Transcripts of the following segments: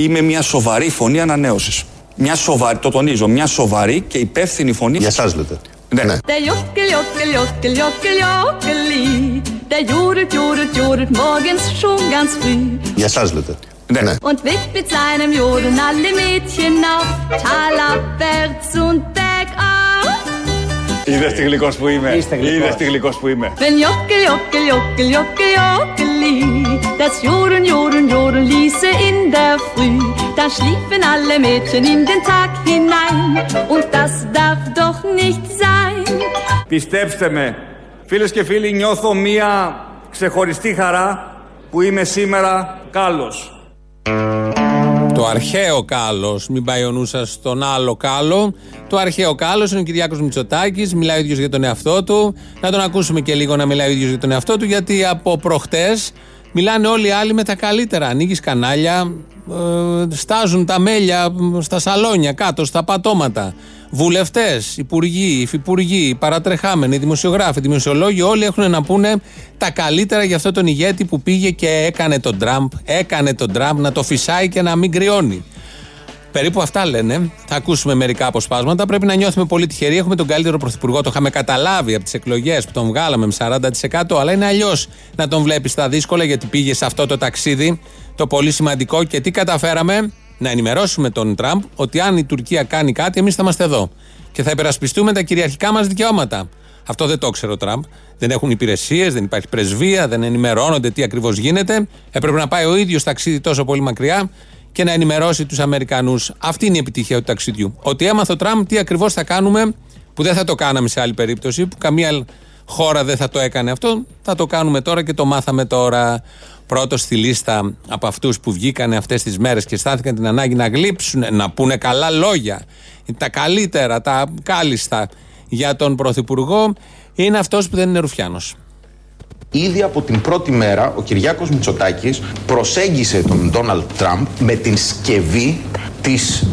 Είμαι μια σοβαρή φωνή ανανέωσης. Μια σοβαρή, το τονίζω, μια σοβαρή και υπεύθυνη φωνή. Για εσά λέτε. Ναι. ναι. Der Juckel, Juckel, Juckel, Juckel, Juckeli, der judelt, judelt, judelt morgens schon ganz früh. Για εσά λέτε. Ναι. ναι. Und weckt mit seinem Jodeln alle Mädchen auf, talabwärts und bergauf. Είδες τι γλυκός που είμαι. Είδες τι γλυκός που είμαι. Wenn das Jodeln, Jodeln, Jodeln ließe in der Früh, dann schliefen alle Mädchen in den Tag hinein. Und das darf doch nicht sein. Πιστέψτε με, φίλες και φίλοι, νιώθω μία ξεχωριστή χαρά που είμαι σήμερα κάλος. Το αρχαίο κάλος, μην πάει ο νους σας στον άλλο κάλο. Το αρχαίο κάλος είναι ο Κυριάκος Μητσοτάκης, μιλάει ο ίδιος για τον εαυτό του. Να τον ακούσουμε και λίγο να μιλάει ο ίδιος για τον εαυτό του, γιατί από προχτές μιλάνε όλοι οι άλλοι με τα καλύτερα. Ανοίγεις κανάλια, ε, στάζουν τα μέλια στα σαλόνια, κάτω, στα πατώματα. Βουλευτές, υπουργοί, υφυπουργοί, παρατρεχάμενοι, δημοσιογράφοι, δημοσιολόγοι, όλοι έχουν να πούνε τα καλύτερα για αυτόν τον ηγέτη που πήγε και έκανε τον Τραμπ. Έκανε τον Τραμπ να το φυσάει και να μην κρυώνει. Περίπου αυτά λένε. Θα ακούσουμε μερικά αποσπάσματα. Πρέπει να νιώθουμε πολύ τυχεροί. Έχουμε τον καλύτερο πρωθυπουργό. Το είχαμε καταλάβει από τις εκλογές που τον βγάλαμε με 40%. Αλλά είναι αλλιώς να τον βλέπεις στα δύσκολα γιατί πήγε σε αυτό το ταξίδι. Το πολύ σημαντικό. Και τι καταφέραμε, να ενημερώσουμε τον Τραμπ ότι αν η Τουρκία κάνει κάτι, εμείς θα είμαστε εδώ. Και θα υπερασπιστούμε τα κυριαρχικά μας δικαιώματα. Αυτό δεν το ξέρει ο Τραμπ. Δεν έχουν υπηρεσίες, δεν υπάρχει πρεσβεία, δεν ενημερώνονται τι ακριβώς γίνεται. Έπρεπε να πάει ο ίδιος ταξίδι τόσο πολύ μακριά και να ενημερώσει τους Αμερικανούς. Αυτή είναι η επιτυχία του ταξιδιού. Ότι έμαθε ο Τραμπ τι ακριβώς θα κάνουμε, που δεν θα το κάναμε σε άλλη περίπτωση, που καμία χώρα δεν θα το έκανε αυτό. Θα το κάνουμε τώρα και το μάθαμε τώρα. Πρώτος στη λίστα από αυτούς που βγήκαν αυτές τις μέρες και στάθηκαν την ανάγκη να γλύψουν, να πούνε καλά λόγια, τα καλύτερα, τα κάλλιστα για τον Πρωθυπουργό, είναι αυτός που δεν είναι Ρουφιάνος. Ήδη από την πρώτη μέρα ο Κυριάκος Μητσοτάκης προσέγγισε τον Ντόναλτ Τραμπ με την σκευή της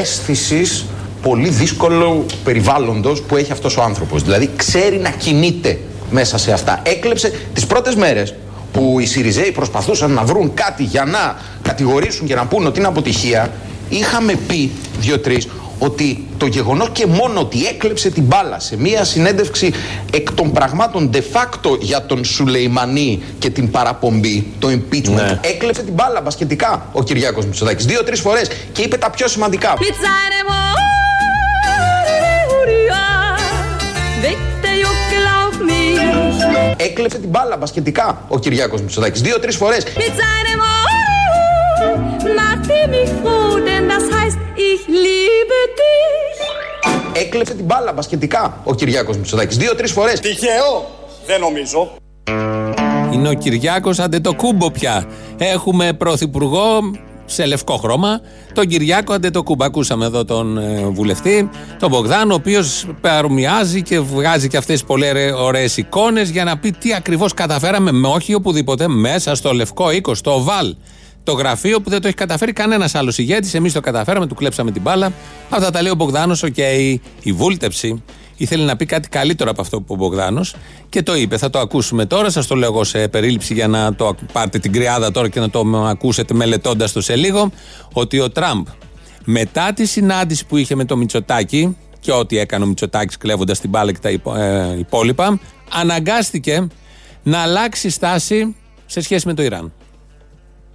αίσθησης πολύ δύσκολου περιβάλλοντος που έχει αυτός ο άνθρωπος. Δηλαδή ξέρει να κινείται μέσα σε αυτά. Έκλεψε τις πρώτες μέρες που οι Σιριζέοι προσπαθούσαν να βρουν κάτι για να κατηγορήσουν και να πούν ότι είναι αποτυχία, είχαμε πει δύο-τρεις ότι το γεγονός και μόνο ότι έκλεψε την μπάλα σε μία συνέντευξη εκ των πραγμάτων de facto για τον Σουλεϊμανί και την παραπομπή, το impeachment, Ναι. έκλεψε την μπάλα μπασκετικά ο Κυριάκος Μητσοτάκης δύο-τρεις φορές και είπε τα πιο σημαντικά. Mit seinem Hurra weckt der Juckel auf mich. Έκλεψε την μπάλα μπασκετικά ο Κυριάκος Μητσοτάκης δύο-τρεις φορές dich. έκλεψε την μπάλα μπασκετικά ο Κυριάκος Μητσοτάκης δύο-τρεις φορές Τυχαίο, δεν νομίζω. Είναι ο Κυριάκος Αντετοκούμπο πια. Έχουμε πρωθυπουργό σε λευκό χρώμα, τον Κυριάκο Αντετοκούνμπο. Ακούσαμε εδώ τον ε, βουλευτή, τον Μπογδάνο, ο οποίος παρομοιάζει και βγάζει και αυτές τι πολύ ωραίες εικόνες για να πει τι ακριβώς καταφέραμε με όχι οπουδήποτε, μέσα στο λευκό οίκο, στο οβάλ το γραφείο που δεν το έχει καταφέρει κανένας άλλος ηγέτης. Εμείς το καταφέραμε, του κλέψαμε την μπάλα. Αυτά τα λέει ο Μπογδάνος. Οκ, η Βούλτεψη ήθελε να πει κάτι καλύτερο από αυτό που ο Μπογδάνος και το είπε. Θα το ακούσουμε τώρα. Σας το λέω εγώ σε περίληψη για να το πάρετε την κρυάδα τώρα και να το ακούσετε μελετώντας το σε λίγο. Ότι ο Τραμπ μετά τη συνάντηση που είχε με το Μητσοτάκι και ό,τι έκανε ο Μητσοτάκης κλέβοντας την μπάλα και τα υπο- ε, υπόλοιπα, αναγκάστηκε να αλλάξει στάση σε σχέση με το Ιράν.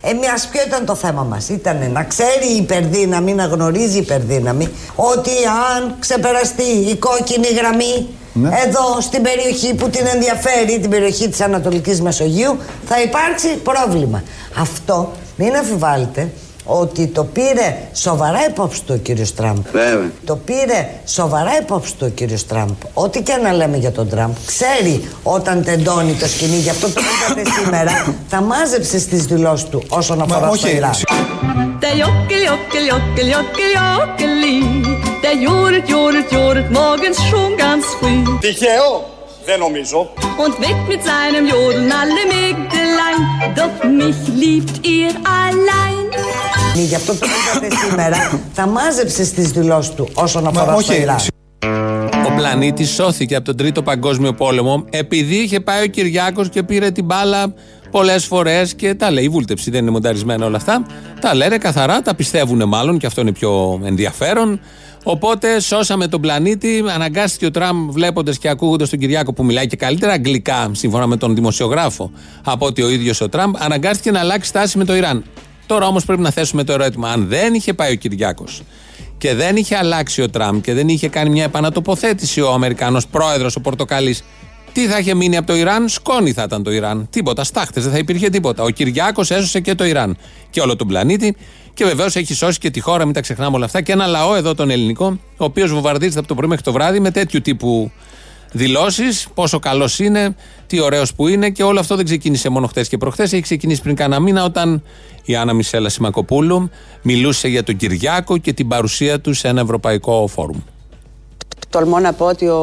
Εμείς ποιο ήταν το θέμα μας. Ήταν να ξέρει η υπερδύναμη, να γνωρίζει η υπερδύναμη Ότι αν ξεπεραστεί η κόκκινη γραμμή Εδώ στην περιοχή που την ενδιαφέρει Την περιοχή της Ανατολικής Μεσογείου Θα υπάρξει πρόβλημα. Αυτό μην αμφιβάλλετε ότι το πήρε σοβαρά υπόψη του ο κύριος Τραμπ. Βέβαια. Το πήρε σοβαρά υπόψη του ο κύριος Τραμπ. Ό,τι και να λέμε για τον Τραμπ, ξέρει όταν τεντώνει το σκηνή. Γι' αυτό το είπατε σήμερα, τα μάζεψε στις δηλώσεις του όσον αφορά στο Ιράν. Der Juckel, Juckel, Juckel, Juckel, Juckeli, der jodelt, jodelt, jodelt morgens schon ganz früh. Τυχαίο, δεν νομίζω. Und weckt mit seinem Jodeln alle Mägdelein, doch mich liebt ihr allein. Γι' αυτό το είπατε σήμερα, τα μάζεψε στις δηλώσεις του όσον αφορά στο Ιράν. Ο πλανήτη σώθηκε από τον Τρίτο Παγκόσμιο Πόλεμο επειδή είχε πάει ο Κυριάκος και πήρε την μπάλα πολλές φορές και τα λέει η βούλτεψη, δεν είναι μονταρισμένα όλα αυτά. Τα λένε καθαρά, τα πιστεύουν μάλλον και αυτό είναι πιο ενδιαφέρον. Οπότε σώσαμε τον πλανήτη. Αναγκάστηκε ο Τραμπ, βλέποντας και ακούγοντας τον Κυριάκο που μιλάει και καλύτερα αγγλικά, σύμφωνα με τον δημοσιογράφο, από ότι ο ίδιος ο Τραμπ, αναγκάστηκε να αλλάξει στάση με το Ιράν. Τώρα όμως πρέπει να θέσουμε το ερώτημα. Αν δεν είχε πάει ο Κυριάκος και δεν είχε αλλάξει ο Τραμπ και δεν είχε κάνει μια επανατοποθέτηση ο Αμερικανός πρόεδρος, ο Πορτοκαλής, τι θα είχε μείνει από το Ιράν, σκόνη θα ήταν το Ιράν. Τίποτα, στάχτες, δεν θα υπήρχε τίποτα. Ο Κυριάκος έσωσε και το Ιράν και όλο τον πλανήτη και βεβαίως έχει σώσει και τη χώρα, μην τα ξεχνάμε όλα αυτά, και ένα λαό εδώ τον ελληνικό, ο οποίος βομβαρδίζεται από το πρωί μέχρι το βράδυ με τέτοιου τύπου δηλώσεις, πόσο καλός είναι, τι ωραίος που είναι και όλο αυτό δεν ξεκίνησε μόνο χθε και προχθές. Έχει ξεκινήσει πριν κάνα μήνα όταν η Άννα Μισέλα Σιμακοπούλου μιλούσε για τον Κυριάκο και την παρουσία του σε ένα ευρωπαϊκό φόρουμ. Τολμώ να πω ότι ο,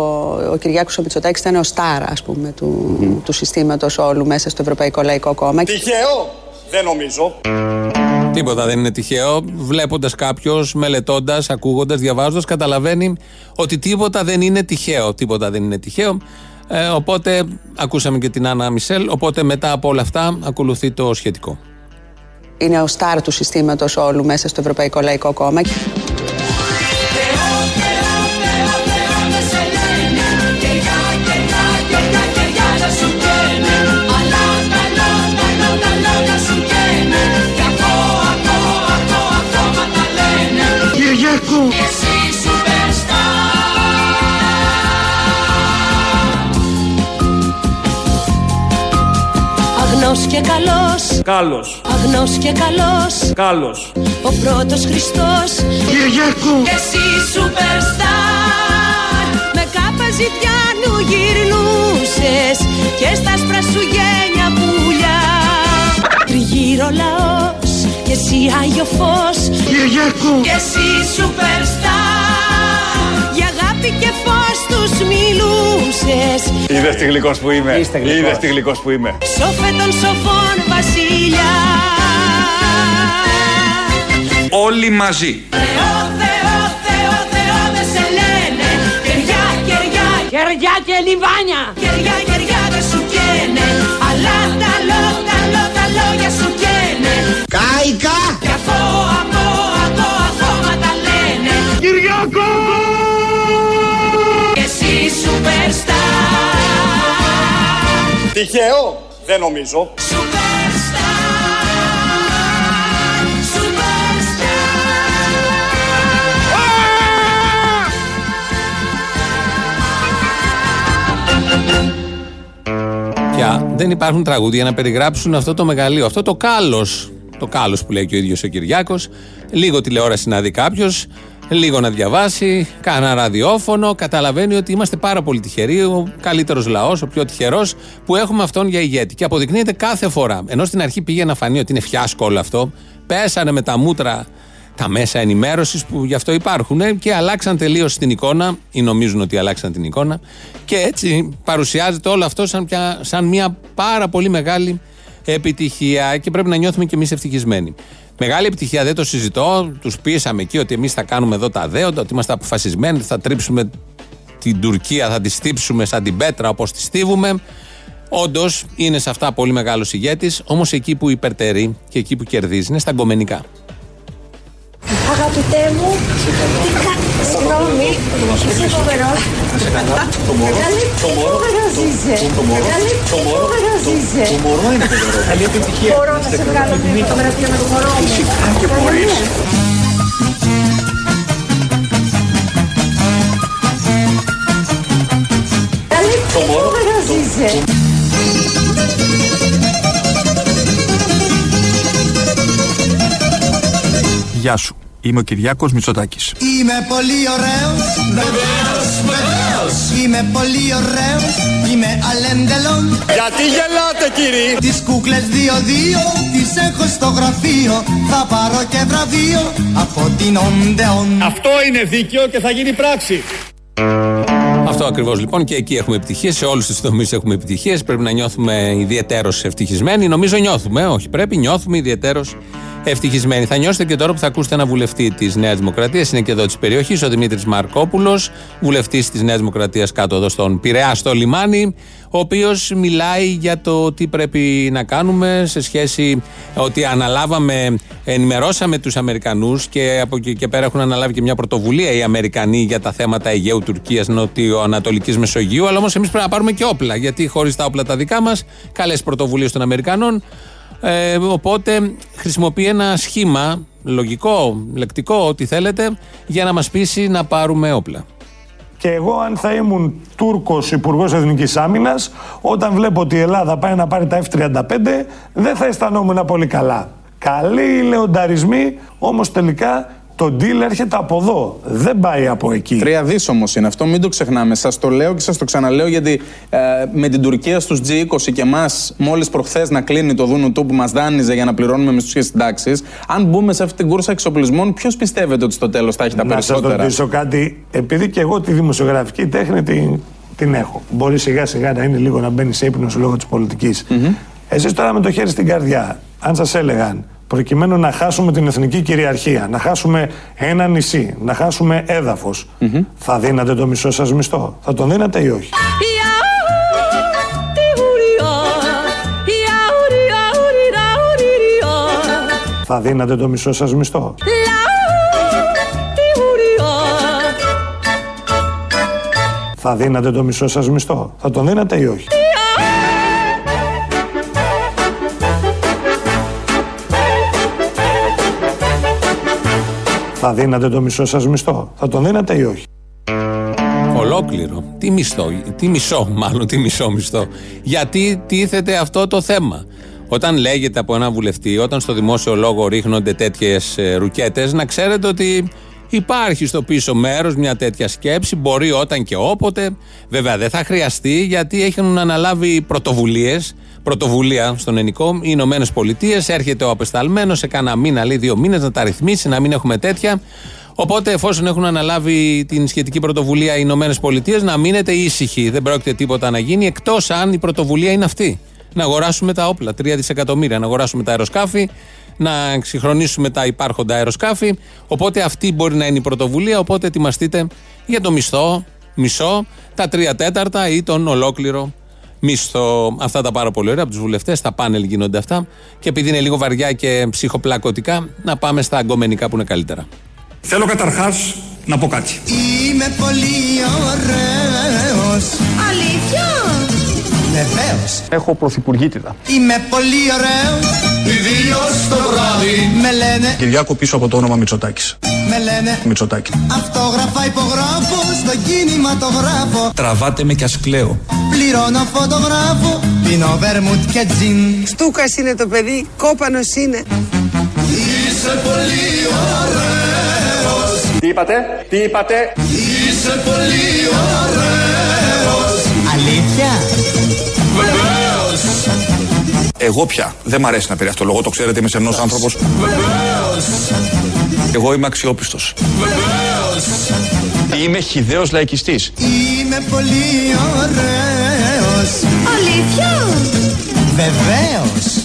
ο Κυριάκος ο Μητσοτάκης ήταν ο στάρα ας πούμε, του, mm. του συστήματος όλου μέσα στο Ευρωπαϊκό Λαϊκό Κόμμα. Τυχαίο, δεν νομίζω. Τίποτα δεν είναι τυχαίο. Βλέποντας κάποιος, μελετώντας, ακούγοντας, διαβάζοντας, καταλαβαίνει ότι τίποτα δεν είναι τυχαίο. Τίποτα δεν είναι τυχαίο. Ε, οπότε ακούσαμε και την Άννα Μισελ. Οπότε μετά από όλα αυτά ακολουθεί το σχετικό. Είναι ο στάρ του συστήματος όλου μέσα στο Ευρωπαϊκό Λαϊκό Κόμμα. Και καλός. Κάλος. Αγνός και καλός. Κάλος. Ο πρώτος Χριστός. Κυριάκο Και εσύ superstar. Με κάπα ζητιάνου γυρνούσες Και στα σπρα σου γένια πουλιά. Τριγύρω λαός Και εσύ Άγιο Φως. Κυριάκο Και εσύ superstar. Για αγάπη και φως τους μιλούσες. Είδες τι γλυκός που είμαι. Είδες τι γλυκός που είμαι. Σώφε των σοφών βασιλιά Όλοι μαζί. Θεό, Θεό, Θεό, Θεό δεν σε λένε. Κεριά, κεριά, Κεριά και λιβάνια. κεριά, κεριά δεν σου καίνε. Αλλά τα λό, τα λό, τα λόγια σου καίνε. Κάικα! Κι αυτό, αυτό, αυτό, ακόμα τα λένε. Κυριάκο! Και εσύ superstar Τυχαίο, δεν νομίζω. Superstar Superstar Και α, δεν υπάρχουν τραγούδια να περιγράψουν αυτό το μεγαλείο, αυτό το κάλος. Το κάλος που λέει και ο ίδιος ο Κυριάκος. Λίγο τηλεόραση να δει κάποιος, λίγο να διαβάσει, κάνα ραδιόφωνο. Καταλαβαίνει ότι είμαστε πάρα πολύ τυχεροί. Ο καλύτερος λαός, ο πιο τυχερός που έχουμε αυτόν για ηγέτη. Και αποδεικνύεται κάθε φορά. Ενώ στην αρχή πήγε να φανεί ότι είναι φιάσκο όλο αυτό, πέσανε με τα μούτρα τα μέσα ενημέρωσης που γι' αυτό υπάρχουν και αλλάξαν τελείως την εικόνα, ή νομίζουν ότι αλλάξαν την εικόνα, και έτσι παρουσιάζεται όλο αυτό σαν, πια- σαν μια πάρα πολύ μεγάλη επιτυχία και πρέπει να νιώθουμε κι εμείς ευτυχισμένοι. Μεγάλη επιτυχία δεν το συζητώ. Τους πείσαμε εκεί ότι εμείς θα κάνουμε εδώ τα δέοντα, ότι είμαστε αποφασισμένοι, θα τρίψουμε την Τουρκία, θα τη στύψουμε σαν την πέτρα όπως τη στίβουμε. Όντως είναι σε αυτά πολύ μεγάλος ηγέτης, όμως εκεί που υπερτερεί και εκεί που κερδίζει είναι στα γκομενικά. Αγαπητέ μου, τι κα- Συγγνώμη, είσαι φοβερός. Καλή, τι φοβερός είσαι. Καλή, τι φοβερός είσαι. Το μωρό είναι φοβερό. Καλή επιτυχία. Μπορώ να σε βγάλω μια φωτογραφία με το μωρό μου. Φυσικά και μπορείς. Καλή, τι φοβερός Γεια σου. Είμαι ο Κυριάκος Μητσοτάκης. Είμαι πολύ ωραίος Βεβαίως, βεβαίως Είμαι πολύ ωραίος Είμαι αλέντελον Γιατί γελάτε κύριοι. Τις κούκλες δύο-δύο Τις έχω στο γραφείο Θα πάρω και βραβείο Από την Οντεόν Αυτό είναι δίκαιο και θα γίνει πράξη. Αυτό ακριβώς λοιπόν και εκεί έχουμε επιτυχίες. Σε όλους τους τομείς έχουμε επιτυχίες. Πρέπει να νιώθουμε ιδιαίτερως ευτυχισμένοι. Νομίζω νιώθουμε, όχι πρέπει, νιώθουμε ιδιαίτερως ευτυχισμένοι. Θα νιώσετε και τώρα που θα ακούσετε ένα βουλευτή της Νέας Δημοκρατίας, είναι και εδώ της περιοχής, ο Δημήτρης Μαρκόπουλος, βουλευτής της Νέας Δημοκρατίας κάτω εδώ στον Πειραιά, στο λιμάνι, ο οποίος μιλάει για το τι πρέπει να κάνουμε σε σχέση ότι αναλάβαμε, ενημερώσαμε τους Αμερικανούς και από εκεί και πέρα έχουν αναλάβει και μια πρωτοβουλία οι Αμερικανοί για τα θέματα Αιγαίου Τουρκίας, Νοτιοανατολική Μεσογείου. Αλλά όμως εμείς πρέπει να πάρουμε και όπλα, γιατί χωρίς τα όπλα τα δικά μας, καλές πρωτοβουλίες των Αμερικανών. Ε, οπότε χρησιμοποιεί ένα σχήμα λογικό, λεκτικό, ό,τι θέλετε, για να μας πείσει να πάρουμε όπλα. Και εγώ, αν θα ήμουν Τούρκος Υπουργός Εθνικής Άμυνας, όταν βλέπω ότι η Ελλάδα πάει να πάρει τα F-35, δεν θα αισθανόμουν πολύ καλά. Καλοί λεονταρισμοί, όμως τελικά το deal έρχεται από εδώ. Δεν πάει από εκεί. Τρία δις όμως είναι αυτό, μην το ξεχνάμε. Σας το λέω και σας το ξαναλέω γιατί ε, με την Τουρκία στους G20 και εμάς, μόλις προχθές να κλείνει το δούνο του που μας δάνειζε για να πληρώνουμε μισθού και συντάξεις, αν μπούμε σε αυτή την κούρσα εξοπλισμών, ποιος πιστεύετε ότι στο τέλος θα έχει τα να περισσότερα; Να σα ρωτήσω κάτι, επειδή και εγώ τη δημοσιογραφική τέχνη την, την έχω. Μπορεί σιγά σιγά να είναι λίγο να μπαίνει σε ύπνος λόγω της πολιτικής. Mm-hmm. Εσείς τώρα με το χέρι στην καρδιά, αν σας έλεγαν προκειμένου να χάσουμε την εθνική κυριαρχία, να χάσουμε ένα νησί, να χάσουμε έδαφος, θα δίνατε το μισό σας μισθό; Θα τον δίνατε ή όχι; Θα δίνατε το μισό σας μισθό; Θα δίνατε το μισό σας μισθό; Θα τον δίνατε ή όχι; Θα δίνατε το μισό σας μισθό. Θα τον δίνατε ή όχι; Ολόκληρο. Τι μισθό, τι μισό μάλλον, τι μισό μισθό. Γιατί τίθεται αυτό το θέμα. Όταν λέγεται από ένα βουλευτή, όταν στο δημόσιο λόγο ρίχνονται τέτοιες ρουκέτες, να ξέρετε ότι υπάρχει στο πίσω μέρος μια τέτοια σκέψη. Μπορεί όταν και όποτε. Βέβαια δεν θα χρειαστεί γιατί έχουν αναλάβει πρωτοβουλίες. Πρωτοβουλία στον Ενικό, οι Ηνωμένες Πολιτείες. Έρχεται ο απεσταλμένος σε κάνα μήνα, λέει δύο μήνες, να τα ρυθμίσει, να μην έχουμε τέτοια. Οπότε, εφόσον έχουν αναλάβει την σχετική πρωτοβουλία οι Ηνωμένες Πολιτείες, να μείνετε ήσυχοι. Δεν πρόκειται τίποτα να γίνει, εκτός αν η πρωτοβουλία είναι αυτή. Να αγοράσουμε τα όπλα, 3 δισεκατομμύρια, να αγοράσουμε τα αεροσκάφη, να εξυγχρονίσουμε τα υπάρχοντα αεροσκάφη. Οπότε αυτή μπορεί να είναι η πρωτοβουλία. Οπότε ετοιμαστείτε για το μισθό, μισό, τα τρία τέταρτα ή τον ολόκληρο μισθό. Αυτά τα πάρα πολύ ωραία από τους βουλευτές. Τα πάνελ γίνονται αυτά. Και επειδή είναι λίγο βαριά και ψυχοπλακωτικά, να πάμε στα αγκομενικά που είναι καλύτερα. Θέλω καταρχάς να πω κάτι. Είμαι πολύ ωραίος Αλήθεια! Βεβαίως Έχω πρωθυπουργήτητα. Είμαι πολύ ωραίος Ιδίως το βράδυ Με λένε, Κυριάκο πίσω από το όνομα Μητσοτάκης. με λένε Μητσοτάκη. Αυτόγραφα υπογράφω στο κινηματογράφο Τραβάτε με κι ας κλαίω. Πληρώνω φωτογράφο Πίνω βερμούτ και τζιν Στούκας είναι το παιδί, κόπανος είναι. Είσαι πολύ ωραίος Τι είπατε, τι είπατε; Είσαι πολύ ωραίος Αλήθεια; Βεβαίως Εγώ πια. Δεν μ' αρέσει να πει αυτό το λόγο, το ξέρετε, είμαι σεμνός άνθρωπος. Εγώ είμαι αξιόπιστος. Είμαι χιδαίος λαϊκιστής. Είμαι πολύ ωραίος Αλήθεια! Βεβαίως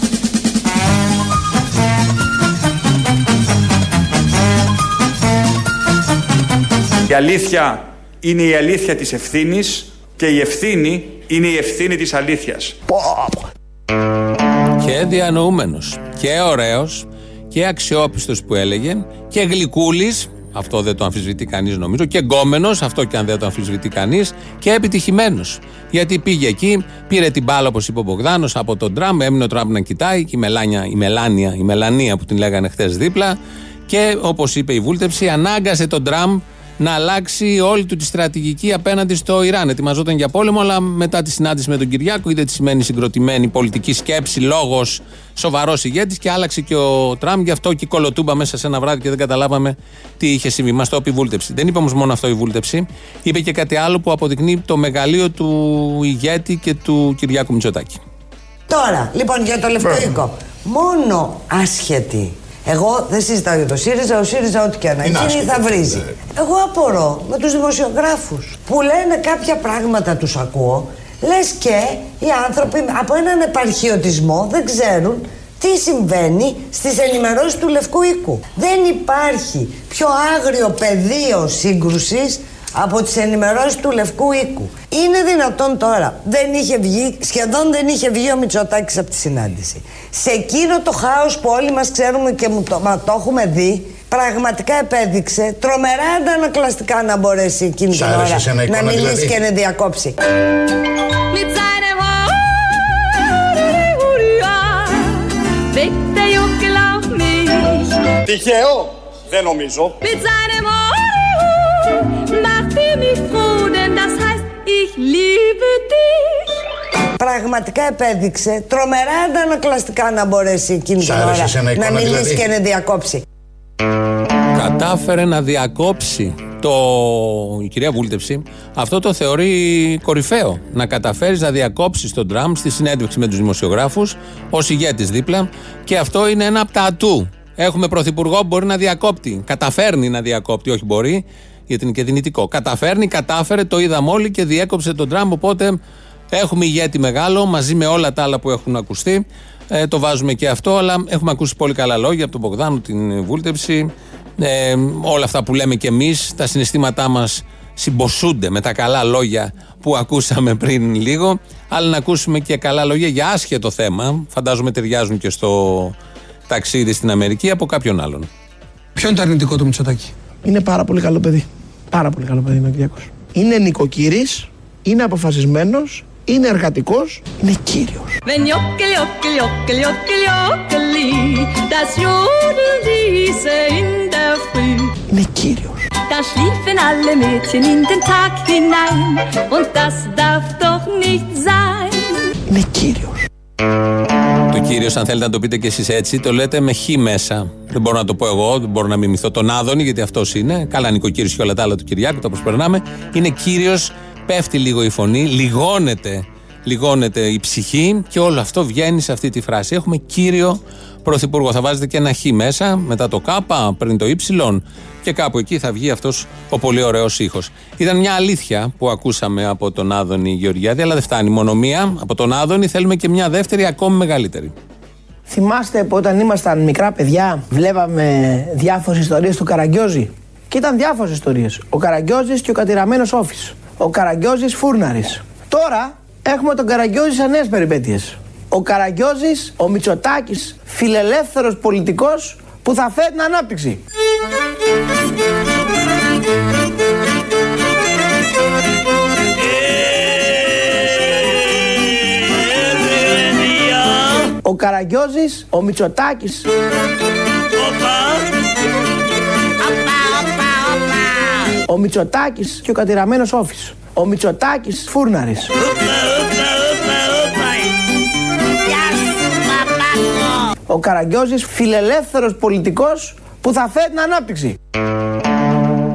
Η αλήθεια είναι η αλήθεια της ευθύνης και η ευθύνη είναι η ευθύνη της αλήθειας. Και διανοούμενος. Και ωραίος. Και αξιόπιστος που έλεγε. Και γλυκούλης. Αυτό δεν το αμφισβητεί κανείς νομίζω. Και γκόμενος. Αυτό και αν δεν το αμφισβητεί κανείς. Και επιτυχημένος. Γιατί πήγε εκεί, πήρε την μπάλα όπως είπε ο Μπογδάνος από τον Τραμπ. Έμεινε ο Τραμπ να κοιτάει. Και η, Μελάνια, η, Μελάνια, η Μελανία που την λέγανε χθες δίπλα. Και όπως είπε η βούλτεψη, ανάγκασε τον Τραμπ να αλλάξει όλη του τη στρατηγική απέναντι στο Ιράν. Ετοιμαζόταν για πόλεμο, αλλά μετά τη συνάντηση με τον Κυριάκο είδε τι σημαίνει συγκροτημένη πολιτική σκέψη, λόγος, σοβαρός ηγέτης και άλλαξε και ο Τραμπ. Γι' αυτό και κολοτούμπα μέσα σε ένα βράδυ και δεν καταλάβαμε τι είχε συμβεί. Μας το είπε η βούλτεψη. Δεν είπε όμως μόνο αυτό η βούλτεψη. Είπε και κάτι άλλο που αποδεικνύει το μεγαλείο του ηγέτη και του Κυριάκου Μητσοτάκη. Τώρα, λοιπόν, για το λευκό Μόνο άσχετη. Εγώ δεν συζητάω για το ΣΥΡΙΖΑ, ο ΣΥΡΙΖΑ ό,τι και αν γίνει θα βρίζει. Εγώ απορώ με τους δημοσιογράφους που λένε κάποια πράγματα τους ακούω, λες και οι άνθρωποι από έναν επαρχιωτισμό δεν ξέρουν τι συμβαίνει στις ενημερώσεις του Λευκού Οίκου. Δεν υπάρχει πιο άγριο πεδίο σύγκρουσης από τις ενημερώσεις του Λευκού Οίκου. Είναι δυνατόν τώρα, δεν είχε βγει, σχεδόν δεν είχε βγει ο Μητσοτάκης από τη συνάντηση. Σε εκείνο το χάος που όλοι μας ξέρουμε και μου το, μα το έχουμε δει, πραγματικά επέδειξε τρομερά αντανακλαστικά να μπορέσει εκείνη Σ' την άρεσε ώρα εσένα η να εικόνα, μιλήσει δηλαδή; και να διακόψει. Mit seinem Hurra weckt der Juckel auch mich. Τυχαίο, δεν νομίζω. Mich froh, denn das heißt, ich liebe dich. Πραγματικά επέδειξε τρομερά αντανακλαστικά να μπορέσει εκείνη Σ' την άρεσε ώρα εσένα η να εικόνα, μιλήσει δηλαδή; και να διακόψει. Κατάφερε να διακόψει το, η κυρία Βούλτεψη αυτό το θεωρεί κορυφαίο. Να καταφέρεις να διακόψεις τον Τραμπ στη συνέντευξη με τους δημοσιογράφους ως ηγέτης δίπλα και αυτό είναι ένα από τα ατού. Έχουμε πρωθυπουργό που μπορεί να διακόπτει. Καταφέρνει να διακόπτει, όχι μπορεί, γιατί είναι και δυνητικό. Καταφέρνει, κατάφερε, το είδαμε όλοι και διέκοψε τον Τραμπ. Οπότε έχουμε ηγέτη μεγάλο μαζί με όλα τα άλλα που έχουν ακουστεί. Ε, το βάζουμε και αυτό, αλλά έχουμε ακούσει πολύ καλά λόγια από τον Μπογδάνο, την Βούλτεψη. Ε, όλα αυτά που λέμε κι εμείς, τα συναισθήματά μας συμποσούνται με τα καλά λόγια που ακούσαμε πριν λίγο. Αλλά να ακούσουμε και καλά λόγια για άσχετο θέμα. Φαντάζομαι ταιριάζουν και στο ταξίδι στην Αμερική από κάποιον άλλον. Ποιο είναι το αρνητικό του Μητσοτάκη; Είναι πάρα πολύ καλό παιδί. Πάρα πολύ καλό παιδί είναι ο Είναι νοικοκύρης, είναι αποφασισμένος, είναι εργατικός, είναι κύριος. Είναι κύριος. Τα schliefen alle Mädchen in den Tag hinein das darf doch nicht sein. Το κύριος, αν θέλετε να το πείτε κι εσείς έτσι, το λέτε με χ μέσα. Δεν μπορώ να το πω εγώ, δεν μπορώ να μιμηθώ τον Άδωνη, γιατί αυτός είναι. Καλά, νοικοκύριο και όλα τα άλλα του Κυριάκου, τα προσπερνάμε. Είναι κύριος, πέφτει λίγο η φωνή, λιγώνεται, λιγώνεται η ψυχή και όλο αυτό βγαίνει σε αυτή τη φράση. Έχουμε κύριο πρωθυπουργό. Θα βάζετε και ένα χ μέσα, μετά το Κ, πριν το Y και κάπου εκεί θα βγει αυτός ο πολύ ωραίος ήχος. Ήταν μια αλήθεια που ακούσαμε από τον Άδωνη Γεωργιάδη, αλλά δεν φτάνει μόνο μία. Από τον Άδωνη θέλουμε και μια δεύτερη ακόμη μεγαλύτερη. Θυμάστε που όταν ήμασταν μικρά παιδιά βλέπαμε διάφορες ιστορίες του Καραγκιόζη; Και ήταν διάφορες ιστορίες. Ο Καραγκιόζης και ο κατηραμένος Όφης. Ο Καραγκιόζης Φούρναρης. Τώρα έχουμε τον Καραγκιόζης σε νέες περιπέτειες. Ο Καραγκιόζης, ο Μητσοτάκης, φιλελεύθερος πολιτικός που θα φέρει την ανάπτυξη. Ο Καραγκιόζης, ο Μητσοτάκης. Ο Μητσοτάκης και ο κατηραμένος Όφης. Ο Μητσοτάκης Φούρναρης. Ο Καραγκιόζης φιλελεύθερος πολιτικός που θα φέρει την ανάπτυξη.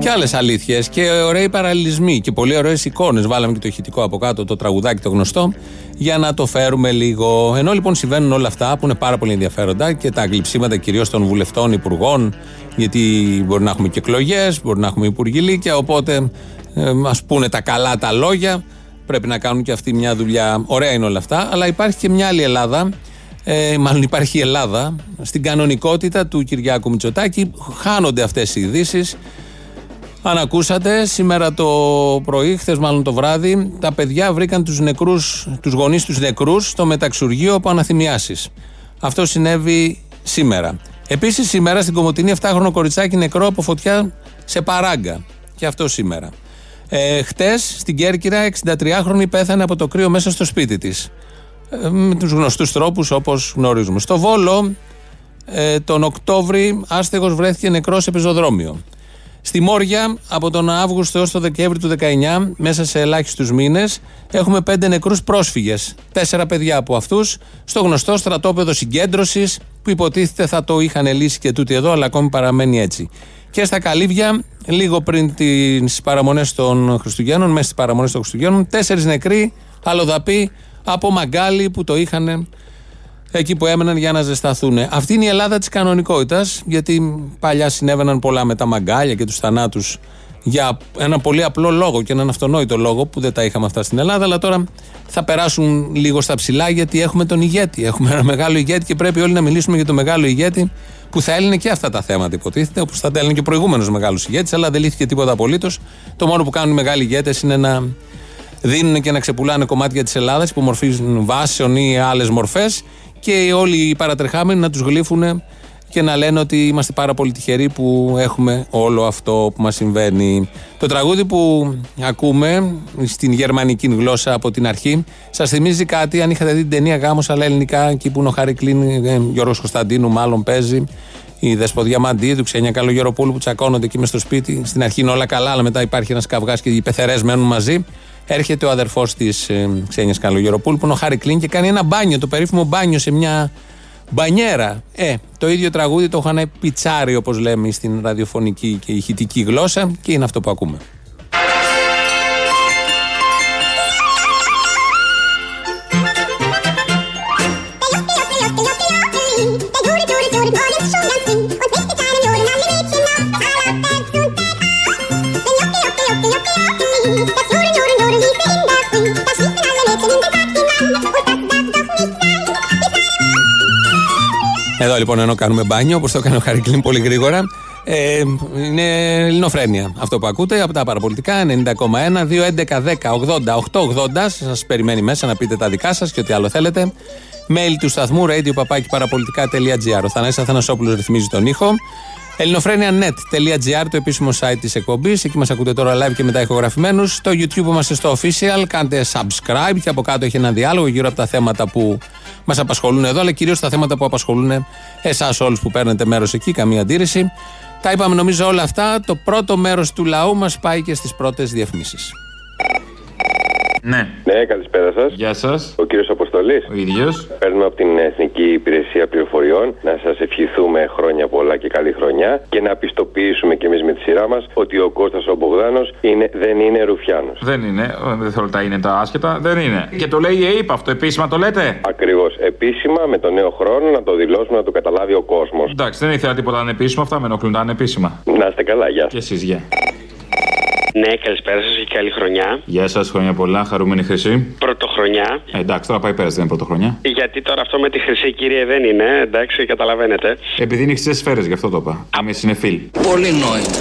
Και άλλες αλήθειες και ωραίοι παραλληλισμοί και πολύ ωραίες εικόνες. Βάλαμε και το ηχητικό από κάτω, το τραγουδάκι το γνωστό, για να το φέρουμε λίγο. Ενώ λοιπόν συμβαίνουν όλα αυτά που είναι πάρα πολύ ενδιαφέροντα και τα αγλυψίματα κυρίως των βουλευτών, υπουργών, γιατί μπορεί να έχουμε και εκλογές, μπορεί να έχουμε υπουργηλίκια, οπότε ε, μας πούνε τα καλά τα λόγια. Πρέπει να κάνουν και αυτή μια δουλειά. Ωραία είναι όλα αυτά, αλλά υπάρχει και μια άλλη Ελλάδα. Ε, μάλλον υπάρχει η Ελλάδα στην κανονικότητα του Κυριάκου Μητσοτάκη. Χάνονται αυτές οι ειδήσεις. Αν ακούσατε, σήμερα το πρωί, χθες μάλλον το βράδυ, τα παιδιά βρήκαν τους, νεκρούς, τους γονείς τους νεκρούς στο μεταξουργείο από αναθυμιάσεις. Αυτό συνέβη σήμερα. Επίσης σήμερα στην Κομωτινή 7χρονο κοριτσάκι νεκρό από φωτιά σε παράγκα. Και αυτό σήμερα. Ε, χτες στην Κέρκυρα 63χρονη πέθανε από το κρύο μέσα στο σπίτι της. Ε, με τους γνωστούς τρόπους όπως γνωρίζουμε. Στο Βόλο ε, τον Οκτώβρη άστεγος βρέθηκε νεκρός σε πεζοδρόμιο. Στη Μόρια, από τον Αύγουστο έως το Δεκέμβρη του 19, μέσα σε ελάχιστους μήνες, έχουμε πέντε νεκρούς πρόσφυγες. Τέσσερα παιδιά από αυτούς, στο γνωστό στρατόπεδο συγκέντρωσης, που υποτίθεται θα το είχαν λύσει και τούτοι εδώ, αλλά ακόμη παραμένει έτσι. Και στα Καλύβια, λίγο πριν τις παραμονές των Χριστουγέννων, μέσα στις παραμονές των Χριστουγέννων, τέσσερις νεκροί, αλλοδαποί, από μαγκάλι που το είχαν εκεί που έμεναν για να ζεσταθούν. Αυτή είναι η Ελλάδα της κανονικότητας, γιατί παλιά συνέβαιναν πολλά με τα μαγκάλια και τους θανάτους Για ένα πολύ απλό λόγο και έναν αυτονόητο λόγο που δεν τα είχαμε αυτά στην Ελλάδα, αλλά τώρα θα περάσουν λίγο στα ψηλά γιατί έχουμε τον ηγέτη. Έχουμε ένα μεγάλο ηγέτη και πρέπει όλοι να μιλήσουμε για τον μεγάλο ηγέτη που θα έλυνε και αυτά τα θέματα, υποτίθεται, όπως θα τα έλυνε και ο προηγούμενος μεγάλος ηγέτης, αλλά δεν λύθηκε τίποτα απολύτως. Το μόνο που κάνουν οι μεγάλοι ηγέτες είναι να δίνουν και να ξεπουλάνε κομμάτια της Ελλάδας υπό μορφή βάσεων ή άλλες μορφές και όλοι οι παρατρεχάμενοι να τους γλύφουν και να λένε ότι είμαστε πάρα πολύ τυχεροί που έχουμε όλο αυτό που μας συμβαίνει. Το τραγούδι που ακούμε στην γερμανική γλώσσα από την αρχή σας θυμίζει κάτι αν είχατε δει την ταινία Γάμος αλλά ελληνικά εκεί που είναι ο Χάρη Κλίν, ε, Γιώργος Κωνσταντίνου μάλλον παίζει η Δεσποδιά Μαντίδου, Ξένια Καλογεροπούλου που τσακώνονται εκεί μες στο σπίτι. Στην αρχή είναι όλα καλά, αλλά μετά υπάρχει ένας καυγάς και οι πεθερές μένουν μαζί. Έρχεται ο αδερφός της ε, Ξένιας Καλογεροπούλου που είναι ο Χάρη Κλίν και κάνει ένα μπάνιο, το περίφημο μπάνιο σε μια Μπανιέρα. Ε, το ίδιο τραγούδι το είχαν πιτσάρει όπως λέμε στην ραδιοφωνική και ηχητική γλώσσα και είναι αυτό που ακούμε. Εδώ λοιπόν ενώ κάνουμε μπάνιο, όπως το έκανε ο Χαρικλίν πολύ γρήγορα, ε, είναι ελληνοφρένεια. Αυτό που ακούτε από τα παραπολιτικά 90,1, 2, 11, 10, 80, 8, 80. Σας περιμένει μέσα να πείτε τα δικά σας και ό,τι άλλο θέλετε. Mail του σταθμού radio Ο Θανάσης Αθανασόπουλος ρυθμίζει τον ήχο. ελληνοφρένια.net.gr το επίσημο site της εκπομπής. Εκεί μας ακούτε τώρα live και μετά ηχογραφημένους. Στο YouTube είμαστε στο official. Κάντε subscribe και από κάτω έχει ένα διάλογο γύρω από τα θέματα που μας απασχολούν εδώ, αλλά κυρίως τα θέματα που απασχολούν εσάς όλους που παίρνετε μέρος εκεί. Καμία αντίρρηση. Τα είπαμε νομίζω όλα αυτά. Το πρώτο μέρος του λαού μας πάει και στις πρώτες διαφημίσεις. Ναι. Ναι, καλησπέρα σας. Γεια σας. Ο κύριος Αποστολής. Ο ίδιος. Παίρνουμε από την Εθνική Υπηρεσία Πληροφοριών να σας ευχηθούμε χρόνια πολλά και καλή χρονιά και να πιστοποιήσουμε κι εμείς με τη σειρά μας ότι ο Κώστας ο Μπογδάνος δεν είναι Ρουφιάνος. Δεν είναι. Δεν θέλω τα είναι τα άσχετα. Δεν είναι. Και το λέει η ΑΕΠ αυτό. Επίσημα το λέτε; Ακριβώς. Επίσημα με τον νέο χρόνο να το δηλώσουμε να το καταλάβει ο κόσμος. Εντάξει, δεν ήθελα τίποτα ανεπίσημα. Αυτά με ενοχλούν τα ανεπίσημα. Να είστε καλά, γεια. Και εσείς, γεια. Ναι, καλησπέρα σας και καλή χρονιά. Γεια σας, χρόνια πολλά, χαρούμενη χρυσή. Πρωτοχρονιά. Ε, εντάξει, τώρα πάει πέρα, δεν είναι πρωτοχρονιά. Γιατί τώρα αυτό με τη χρυσή κύριε δεν είναι, εντάξει, καταλαβαίνετε. Επειδή είναι χρυσέ σφαίρες, γι' αυτό το είπα. Εμεί είναι φίλοι. Πολύ νόημα.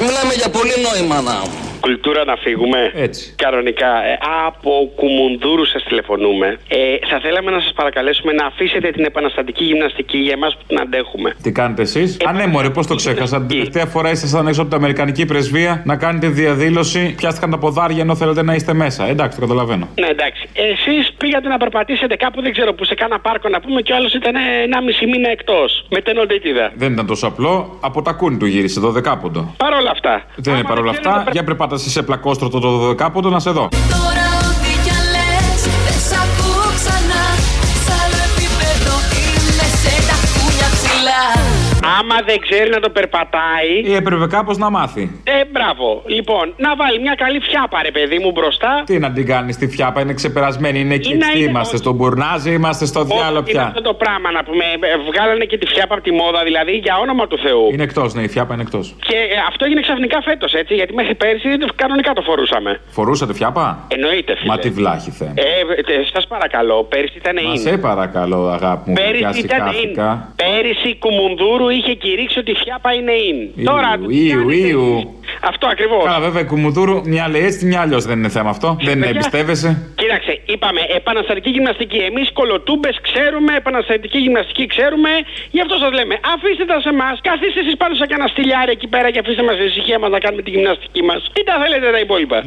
Μιλάμε για πολύ νόημα να μου. Κουλτούρα να φύγουμε. Έτσι. Κανονικά. Ε, από Κουμουνδούρου σας τηλεφωνούμε. Ε, θα θέλαμε να σας παρακαλέσουμε να αφήσετε την επαναστατική γυμναστική για εμάς που την αντέχουμε. Τι κάνετε εσείς; Α, ναι, μωρέ, πώς το ξέχασα. Την τελευταία φορά ήσασταν έξω από την Αμερικανική πρεσβεία να κάνετε διαδήλωση. Πιάστηκαν τα ποδάρια ενώ θέλετε να είστε μέσα. Εντάξει, το καταλαβαίνω. Ναι, εντάξει. Εσείς πήγατε να περπατήσετε κάπου, δεν ξέρω που, σε κάνα πάρκο να πούμε και ο άλλος ήταν ένα μισή μήνα εκτός. Με τενοντίτιδα. Δεν ήταν τόσο απλό. Από τα κούνη του γύρισε, δωδεκάποντο. Παρ' όλα αυτά. Δεν είναι παρόλα αυτά. Για περπάτα εσύ σε πλακόστρωτο το δωδεκάποντο να σε δω. Τώρα ό,τι κι αν λες δεν σ' ακούω ξανά Σ' άλλο επίπεδο είμαι σε τα κούνια ψηλά Άμα δεν ξέρει να το περπατάει. Ή έπρεπε κάπως να μάθει. Ε, μπράβο. Λοιπόν, να βάλει μια καλή φιάπα, ρε παιδί μου, μπροστά. Τι να την κάνεις στη φιάπα, είναι ξεπερασμένη, είναι εκεί. να Τι είναι- είμαστε, στον μπουρνάζι, είμαστε στο διάλογο Είναι πια. αυτό το πράγμα να πούμε. Ε, Βγάλανε και τη φιάπα από τη μόδα, δηλαδή, για όνομα του Θεού. Είναι εκτός, ναι, η φιάπα είναι εκτός. Και ε, αυτό έγινε ξαφνικά φέτος, έτσι, γιατί μέχρι πέρσι κανονικά το φορούσαμε. Φορούσατε φιάπα; Εννοείται, φίλε. Μα τι βλάχη θε. Ε, σας παρακαλώ, πέρσι ήταν Μα in. σε παρακαλώ, αγάπη μου, Πέρυσι πια ήταν in. σηκάθηκα. Πέρυσι Κουμουνδούρου είχε κηρύξει ότι η φιάπα είναι in. Τώρα Ιου, Ιου, Ιου. Αυτό ακριβώς. Καλά, βέβαια, η Κουμουνδούρου μια λέει έτσι, μια αλλιώς δεν είναι θέμα αυτό. Δεν παιδιά. εμπιστεύεσαι. Κοίταξε, είπαμε επαναστατική γυμναστική. Εμείς κολοτούμπες ξέρουμε, επαναστατική γυμναστική ξέρουμε. Γι' αυτό σας λέμε, αφήστε τα σε εμάς. Καθίστε εσείς πάνω σε κανένα στυλιάρι εκεί πέρα και αφήστε μας την ησυχία μα να κάνουμε τη γυμναστική μας. Τι τα θέλετε τα υπόλοιπα;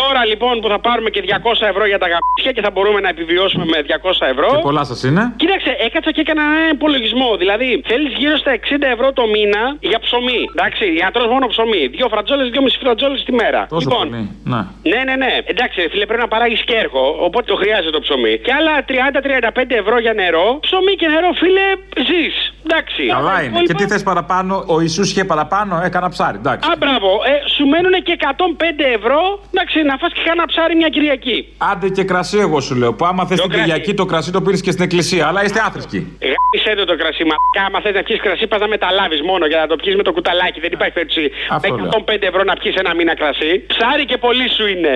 Τώρα λοιπόν που θα πάρουμε και 200 ευρώ για τα γαμπίσια και θα μπορούμε να επιβιώσουμε με 200 ευρώ. Και πολλά σας είναι. Κοίταξε, έκατσα και έκανα ένα υπολογισμό. Δηλαδή, θέλεις γύρω στα 60 ευρώ το μήνα για ψωμί. Εντάξει, για να τρως μόνο ψωμί. Δύο φρατζόλες, δύο μισή φρατζόλες τη μέρα. Τόσο λοιπόν, πολύ. Ναι. ναι, ναι, ναι. Εντάξει, ρε φίλε, πρέπει να παράγεις και έργο, οπότε το χρειάζεται το ψωμί. Και άλλα 30-35 ευρώ για νερό. Ψωμί και νερό, φίλε, ζεις. Εντάξει. Καλά Τα είναι. υπόλοιπα- Και τι θες παραπάνω, ο Ιησούς είχε παραπάνω, έκανα ψάρι. Εντάξει. Α, μπράβο. Ε, σου μένουν και 105 ευρώ Εντάξει, να φας και κάνα ψάρι μια Κυριακή. Άντε και κρασί, εγώ σου λέω. Που άμα θες την κρασί. Κυριακή το κρασί το πήρες και στην εκκλησία. Αλλά είστε άθρησκοι. Γάμισε το το κρασί, μα άμα θες να πιεις κρασί, πας να μεταλάβεις μόνο για να το πιεις με το κουταλάκι. Δεν υπάρχει περίπτωση Αυτό με 105 ευρώ να πιεις ένα μήνα κρασί. Ψάρι και πολύ σου είναι.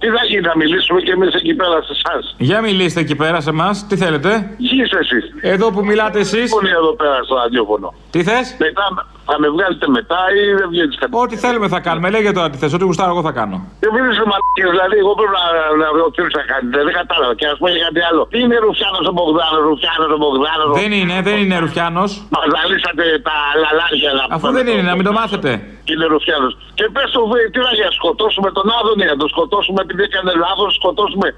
Τι θα γίνει, να μιλήσουμε και εμείς εκεί πέρα σε εσάς. Για μιλήστε εκεί πέρα σε εμάς. Τι θέλετε; Ποιοι είστε εσείς. Εδώ που μιλάτε εσείς. Πολύ εδώ πέρα στο ραδιόφωνο. Τι θες; Μετά θα με βγάλετε μετά ή δεν βγαίνει κάτι. Ό,τι θέλουμε θα κάνουμε. Λέγε τώρα τι θε. Ό,τι γουστάρω εγώ θα κάνω. Και μην είσαι μαλακίες, δηλαδή, εγώ πρέπει να, να βρω τι θα κάνετε. Δεν κατάλαβα. Και ας πούμε για κάτι άλλο. Τι είναι Ρουφιάνος ο Μπογδάνος, Ρουφιάνος ο Μπογδάνος; Δεν είναι, δεν είναι Ρουφιάνος. Μα ζαλίσατε τα λαλάρια να Αφού δεν είναι, να μην το μάθετε. Είναι Ρουφιάνος. Και πες του Β, τι να για σκοτώσουμε τον Άδωνη, να τον σκοτώσουμε επειδή έκανε λάθος, σκοτώσουμε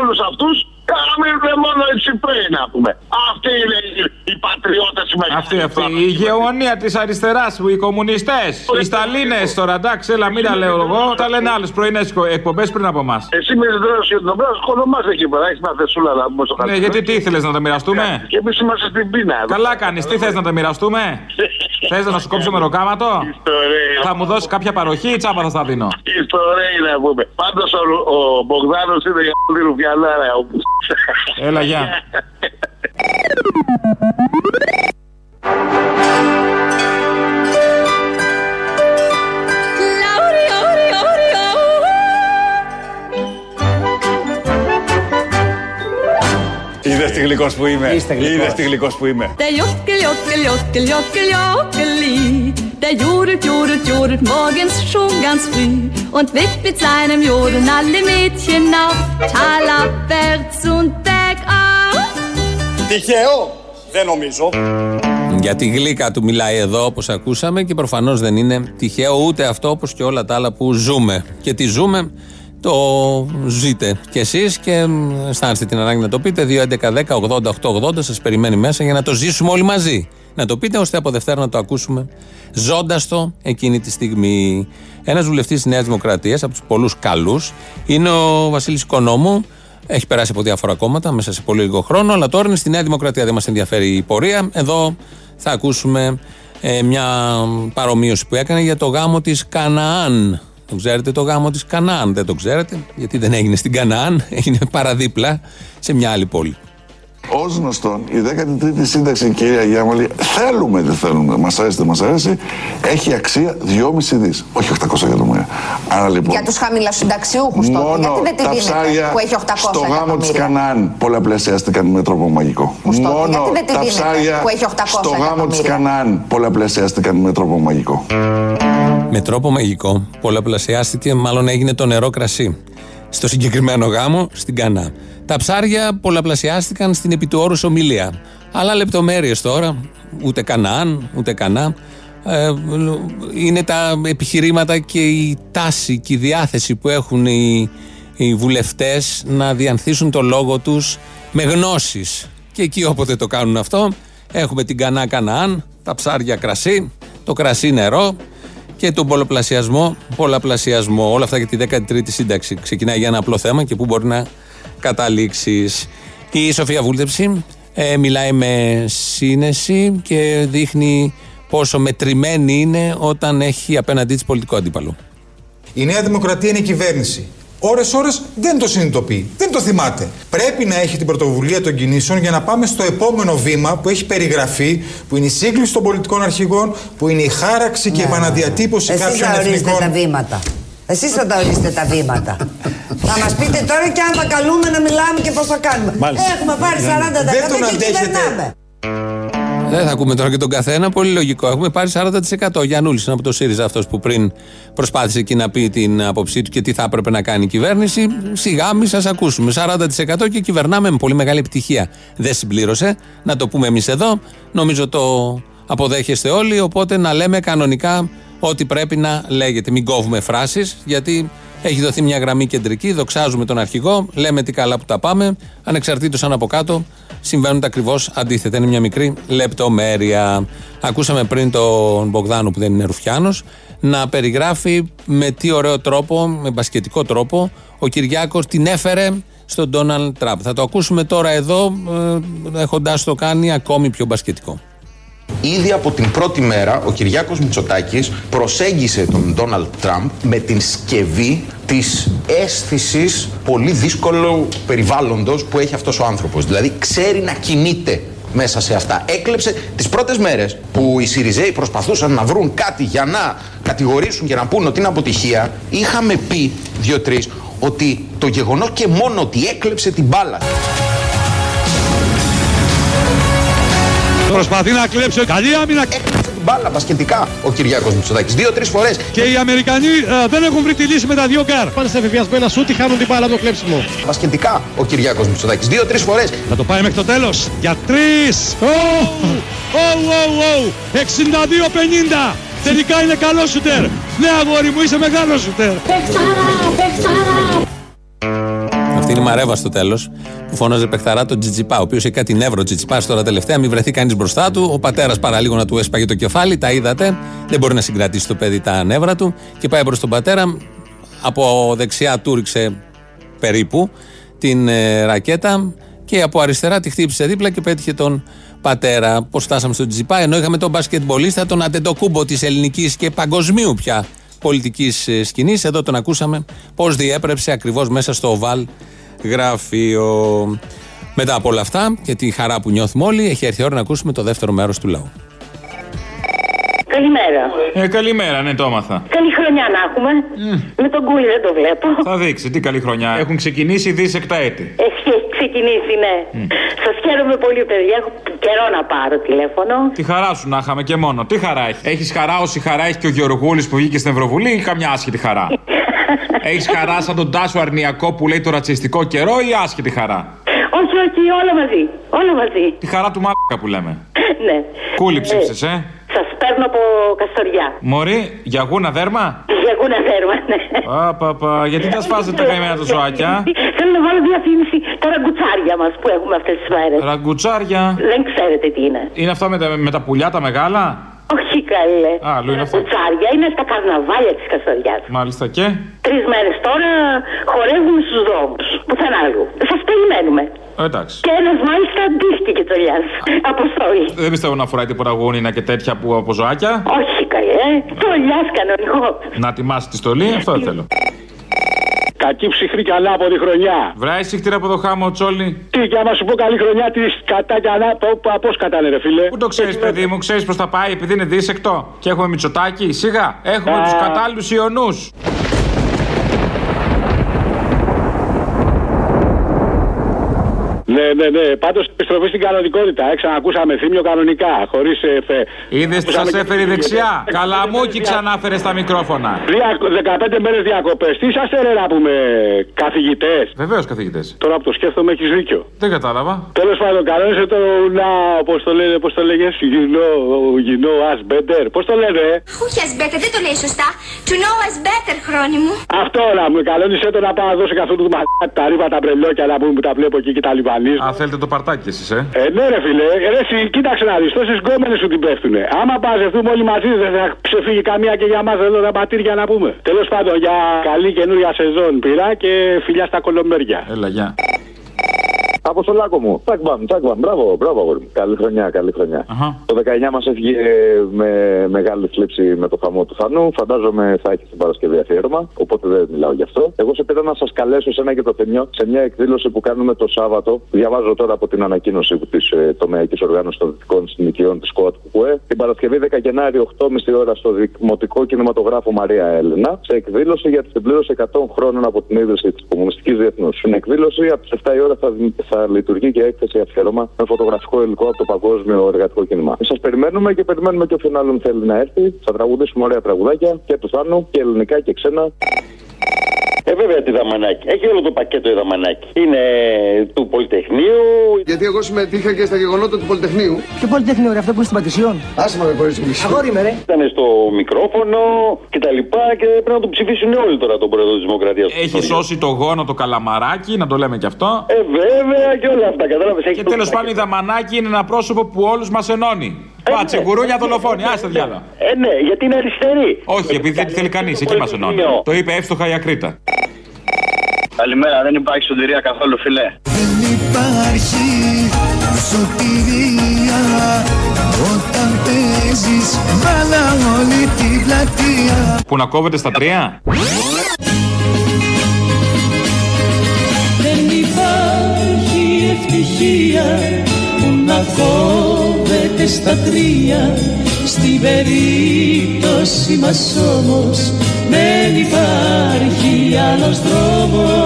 όλους αυτούς. Να μείνουμε μόνο οι Τσιπρέοι να πούμε. Αυτοί είναι οι, οι πατριώτε οι μεγάλοι. Αυτή, αυτή. Η γεωνία της αριστεράς, οι κομμουνιστές, οι Σταλίνες τώρα, εντάξει, έλα, μην τα λέω εγώ. Τα λένε άλλες πρωινές εκπομπές πριν από εμάς. Εσύ με δρόσο για τον Ομπρά, σκοτωμάσαι εκεί πέρα. Έχεις μια θεσούλα να πούμε στο Ναι, γιατί τι ήθελες να τα μοιραστούμε; Και εμείς είμαστε στην πείνα. Καλά κάνεις, τι θες να τα μοιραστούμε; Θες να σου κόψω μεροκάματο. Θα μου δώσεις κάποια παροχή ή τσάμπα θα στα δίνω; Ιστορία να πούμε. Πάντως ο, ο Μπογδάνος είναι για όλη ρουφιανάρα. Έλα, γεια. Είδες τι γλυκός που είμαι. Είστε γλυκός. Είδες τι γλυκός που είμαι. Der Jockel, Jockel, Jockel, Jockel, Jockeli, der jodelt, jodelt, jodelt morgens schon ganz früh und weckt mit seinem Jodeln alle Mädchen auf. Talabwärts und bergauf. Τυχαίο, δεν νομίζω. Για τη γλύκα του μιλάει εδώ όπως ακούσαμε και προφανώς δεν είναι τυχαίο ούτε αυτό όπως και όλα τα άλλα που ζούμε. Και τι ζούμε το ζείτε κι εσείς και μ, αισθάνεστε την ανάγκη να το πείτε. 2.11.10.80.880 σας περιμένει μέσα για να το ζήσουμε όλοι μαζί. Να το πείτε ώστε από Δευτέρα να το ακούσουμε ζώντα το εκείνη τη στιγμή. Ένας βουλευτής της Νέας Δημοκρατίας, από τους πολλούς καλούς, είναι ο Βασίλης Οικονόμου. Έχει περάσει από διάφορα κόμματα μέσα σε πολύ λίγο χρόνο, αλλά τώρα είναι στη Νέα Δημοκρατία. Δεν μας ενδιαφέρει η πορεία. Εδώ θα ακούσουμε ε, μια παρομοίωση που έκανε για το γάμο της Καναάν. Το ξέρετε το γάμο της Καναάν, δεν το ξέρετε, γιατί δεν έγινε στην Καναάν, έγινε παραδίπλα σε μια άλλη πόλη. Ω γνωστόν, η 13η σύνταξη, κυρία Γιάμαλη, θέλουμε δεν θέλουμε, μας αρέσει δεν μας αρέσει, έχει αξία 2,5 δις, όχι 800 εκατομμύρια. Άρα λοιπόν. Για τους χαμηλοσυνταξιούχου τότε. Μόνο Γιατί δεν τη τα δίνετε ψάρια που έχει 800 στο γάμο της εκατομμύρια; Κανaan πολλαπλασιάστηκαν με τρόπο μαγικό. τότε, Μόνο γιατί δεν τη τα δίνετε ψάρια που έχει 800 στο γάμο της εκατομμύρια; Κανaan πολλαπλασιάστηκαν με τρόπο μαγικό. Με τρόπο μαγικό πολλαπλασιάστηκε, μάλλον έγινε το νερό κρασί. Στο συγκεκριμένο γάμο στην Κανά. Τα ψάρια πολλαπλασιάστηκαν στην επί του όρους ομιλία. Αλλά λεπτομέρειες τώρα, ούτε Κανaan, ούτε Κανά. Ε, είναι τα επιχειρήματα και η τάση και η διάθεση που έχουν οι, οι βουλευτές να διανθίσουν το λόγο τους με γνώσεις. Και εκεί όποτε το κάνουν αυτό, έχουμε την Κανά Καναάν, τα ψάρια κρασί, το κρασί νερό και τον πολλαπλασιασμό, πολλαπλασιασμό. Όλα αυτά για τη 13η σύνταξη. Ξεκινάει για ένα απλό θέμα και πού μπορεί να καταλήξεις. Η Σοφία Βούλτεψη ε, μιλάει με σύνεση και δείχνει πόσο μετρημένη είναι όταν έχει απέναντί της πολιτικό αντίπαλο. Η Νέα Δημοκρατία είναι η κυβέρνηση. Ώρε-ώρε δεν το συνειδητοποιεί, δεν το θυμάται. Πρέπει να έχει την πρωτοβουλία των κινήσεων για να πάμε στο επόμενο βήμα που έχει περιγραφεί, που είναι η σύγκληση των πολιτικών αρχηγών, που είναι η χάραξη και η επαναδιατύπωση Εσείς κάποιων θα ορίσετε εθνικών. τα βήματα. Εσείς θα τα ορίσετε τα βήματα. θα μας πείτε τώρα και αν θα καλούμε να μιλάμε και πώς θα κάνουμε. Μάλιστα. Έχουμε πάρει 40% Δεν τον και αντέχετε. κυβερνάμε. Δεν θα ακούμε τώρα και τον καθένα. Πολύ λογικό. Έχουμε πάρει 40%. Ο Γιανούλη είναι από το ΣΥΡΙΖΑ αυτός που πριν προσπάθησε εκεί να πει την άποψή του και τι θα έπρεπε να κάνει η κυβέρνηση. Σιγά μη σας ακούσουμε. 40% και κυβερνάμε με πολύ μεγάλη επιτυχία. Δεν συμπλήρωσε. Να το πούμε εμείς εδώ. Νομίζω το αποδέχεστε όλοι. Οπότε να λέμε κανονικά ό,τι πρέπει να λέγεται. Μην κόβουμε φράσεις γιατί έχει δοθεί μια γραμμή κεντρική. Δοξάζουμε τον αρχηγό. Λέμε τι καλά που τα πάμε. Ανεξαρτήτως αν από κάτω συμβαίνουν τα ακριβώς αντίθετα. Είναι μια μικρή λεπτομέρεια. Ακούσαμε πριν τον Μπογδάνο που δεν είναι Ρουφιάνος να περιγράφει με τι ωραίο τρόπο, με μπασκετικό τρόπο, ο Κυριάκος την έφερε στον Ντόναλντ Τραμπ. Θα το ακούσουμε τώρα εδώ, ε, έχοντα το κάνει ακόμη πιο μπασκετικό. Ήδη από την πρώτη μέρα ο Κυριάκος Μητσοτάκης προσέγγισε τον Ντόναλτ Τραμπ με την σκευή της αίσθησης πολύ δύσκολου περιβάλλοντος που έχει αυτός ο άνθρωπος. Δηλαδή ξέρει να κινείται μέσα σε αυτά. Έκλεψε τις πρώτες μέρες που οι Σιριζέοι προσπαθούσαν να βρουν κάτι για να κατηγορήσουν και να πούν ότι είναι αποτυχία. Είχαμε πει δύο-τρεις ότι το γεγονός και μόνο ότι έκλεψε την μπάλα Προσπαθεί να κλέψει καλή άμυνα. Έκλεψε την μπάλα μπασκετικά ο Κυριάκος Μητσοτάκης. Δύο-τρεις φορές. Και οι Αμερικανοί ε, δεν έχουν βρει τη λύση με τα δύο γκαρντ. Πάνε σε βεβιασμένα σουτ, χάνουν την μπάλα από το κλέψιμο. Μπασκετικά ο Κυριάκος Μητσοτάκης. Δύο-τρεις φορές. Θα το πάει μέχρι το τέλος. Για τρεις. Ω, ω, ω, 62-50. Τελικά είναι καλό σουτέρ. Ναι αγόρι μου είσαι μεγάλος σουτέρ. Αυτή είναι η Μαρέβα στο τέλος που φώναζε παιχταρά τον Τζιτζιπά, ο οποίος έχει κάτι νεύρο Τζιτζιπάς τώρα τελευταία, μην βρεθεί κανείς μπροστά του. Ο πατέρας παραλίγο να του έσπαγε το κεφάλι, τα είδατε. Δεν μπορεί να συγκρατήσει το παιδί τα νεύρα του και πάει προς τον πατέρα. Από δεξιά του ρίξε περίπου την ε, ρακέτα και από αριστερά τη χτύπησε δίπλα και πέτυχε τον πατέρα. Πώς φτάσαμε στον Τζιπά, ενώ είχαμε τον μπασκετμπολίστα, τον Αντετοκούμπο της ελληνικής και παγκοσμίου πια πολιτικής σκηνής. Εδώ τον ακούσαμε πώς διέπρεψε ακριβώς μέσα στο οβάλ γραφείο. Μετά από όλα αυτά και τη χαρά που νιώθουμε όλοι, έχει έρθει η ώρα να ακούσουμε το δεύτερο μέρος του λαού. Καλημέρα. Ε, καλημέρα, ναι, το έμαθα. Καλή χρονιά να έχουμε. Με τον κούλι δεν το βλέπω. Θα δείξει, τι καλή χρονιά. Έχουν ξεκινήσει δίσεκτα έτη. Έχει ξεκινήσει, ναι. Σας χαίρομαι πολύ, παιδιά. Έχω καιρό να πάρω τηλέφωνο. Τι χαρά σου να είχαμε και μόνο. Τι χαρά έχεις; Έχεις χαρά όση χαρά έχει και ο Γεωργούλης που βγήκε στην Ευρωβουλή ή καμιά άσχετη χαρά; έχεις χαρά σαν τον Τάσο Αρνιακό που λέει το ρατσιστικό καιρό ή άσχετη χαρά; Όχι, όχι, όλα μαζί. Όλα μαζί. Τη χαρά του μαλάκα που λέμε. ναι. Κούλι ψήψες, ε; Σας παίρνω από Καστοριά. Μωρή, για γούνα δέρμα; Για γούνα δέρμα, ναι. Α, πα, πα. Γιατί τα σπάζετε τα καημένα τα ζωάκια. Θέλω να βάλω διαφήμιση τα ραγκουτσάρια μας που έχουμε αυτές τις μέρες. Ραγκουτσάρια. Δεν ξέρετε τι είναι. Είναι αυτά με τα, με τα πουλιά τα μεγάλα; Όχι καλέ. Α, αλλού είναι αυτό. Ραγκουτσάρια είναι στα καρναβάλια της Καστοριάς. Μάλιστα και; Τρεις μέρες τώρα χορεύουμε στους δρόμους. Πουθενά αλλού. Σας περιμένουμε. Ε, εντάξει. Και ένας μάλιστα αντίστοιχε και τσολιά. Αποστολή. Δεν πιστεύω να φοράει τίποτα γούνινα και τέτοια που από ζωάκια. Όχι καλέ. Τσολιά κανονικό. Να τιμάσει τη στολή, αυτό δεν θέλω. Κακή ψυχρή καλά από τη χρονιά. Βράει σύχτηρα από το χάμο, Τσόλι. Τι, και άμα σου πω καλή χρονιά, τι κατά και ανά. Πώς κατάνε, ρε φίλε. Πού το ξέρεις, παιδί μου, ξέρεις πώς θα πάει επειδή είναι δίσεκτο. Και έχουμε μυτσοτάκι. Σιγά, έχουμε τους κατάλληλους ιονού. Ναι, ναι, ναι. Πάντως επιστροφή στην κανονικότητα. Ε, ξανακούσαμε θύμιο κανονικά. Χωρίς εφέ. Είδες που σας έφερε η δεξιά; Καλαμούκι ξανάφερε στα μικρόφωνα. 15 μέρες διακοπές. Τι είσαστε, ρε, να πούμε, καθηγητές; Βεβαίως καθηγητές. Τώρα που το σκέφτομαι, έχεις δίκιο. Δεν κατάλαβα. Τέλος πάντων, κανόνισε το να. Πώς το λένε, πώς το λέγες. You know, you know us better. Πώς το λένε, ε; Όχι as better, δεν το λέει σωστά. To know us better, χρόνι μου. Αυτό να μου κανόνισε το να πάω να δώσω καθόλου του μαθητά τα ρήβα τα μπρελόκια να πούμε που τα βλέπω εκεί και τα λιβανίζω. Α, θέλετε το παρτάκι εσείς, ε. Ε, ναι, ρε φίλε, ε, ρε, εσύ, κοίταξε να δεις, τόσες γκόμενες σου την πέφτουνε. Άμα παζευτούμε όλοι μαζί, δεν θα ξεφύγει καμία και για μας εδώ τα πατήρια να πούμε. Τέλος πάντων, για καλή καινούρια σεζόν πειρά και φιλιά στα κολομπέρια. Έλα, γεια. Αποστολάκο μου. Τσακμπαμ, τσακμπαμ. Μπράβο, μπράβο, αγόρι μου. Καλή χρονιά, καλή χρονιά. Το 19 μας έφυγε με μεγάλη θλίψη με το χαμό του Θανού. Φαντάζομαι θα έχεις την Παρασκευή αφιέρωμα, οπότε δεν μιλάω γι' αυτό. Εγώ σε πήρα να σας καλέσω σε ένα και το θεμιό σε μια εκδήλωση που κάνουμε το Σάββατο. Διαβάζω τώρα από την ανακοίνωση της ε, τομεακή οργάνωσης των δυτικών συνοικιών της ΚΟΑΤ ΚΟΕ. Την Παρασκευή 10 Γενάρη, 8.30 ώρα στο Δημοτικό Κινηματογράφο Μαρία Έλενα, σε εκδήλωση για τη συμπλήρωση 100 χρόνων από την ίδρυση της Κομμουνιστικής Διεθνούς. Στην εκδήλωση από τις 7 η ώρα θα, θα λειτουργεί και έκθεση αφιέρωμα με φωτογραφικό υλικό από το παγκόσμιο εργατικό κίνημα. Σας περιμένουμε και περιμένουμε και όποιον άλλον θέλει να έρθει. Θα τραγουδήσουμε ωραία τραγουδάκια και του Θάνου και ελληνικά και ξένα. Ε, βέβαια τη Δαμανάκη. Έχει όλο το πακέτο η Δαμανάκη. Είναι του Πολυτεχνείου. Γιατί εγώ συμμετείχα και στα γεγονότα του Πολυτεχνείου. Ποιο Πολυτεχνείο, ρε, αυτό που είναι στην Πατησιόν; Άσε με με κορίτσι μου. Αγόρι με, ρε. Ήταν στο μικρόφωνο και τα λοιπά και πρέπει να το ψηφίσουν όλοι τώρα τον πρόεδρο της Δημοκρατίας. Έχει σώσει το γόνο το καλαμαράκι, να το λέμε κι αυτό. Ε, βέβαια και όλα αυτά, κατάλαβες. Και τέλος πάντων η Δαμανάκη είναι ένα πρόσωπο που όλους μας ενώνει. Πάτσε, γουρούνια, δολοφόνη, άστε διάλα. Ε, ναι, γιατί είναι αριστερή. Όχι, επειδή δεν τη θέλει κανείς, εκεί μας ενώνει. Το είπε εύστοχα η Ακρίτα. Καλημέρα, δεν υπάρχει σωτηρία καθόλου, φιλέ. Δεν υπάρχει σωτηρία όταν παίζεις Βάλα όλη την πλατεία Που να κόβεται στα τρία; Ευτυχία που να κόβεται στα τρία Στην περίπτωση μας όμως δεν υπάρχει άλλος δρόμος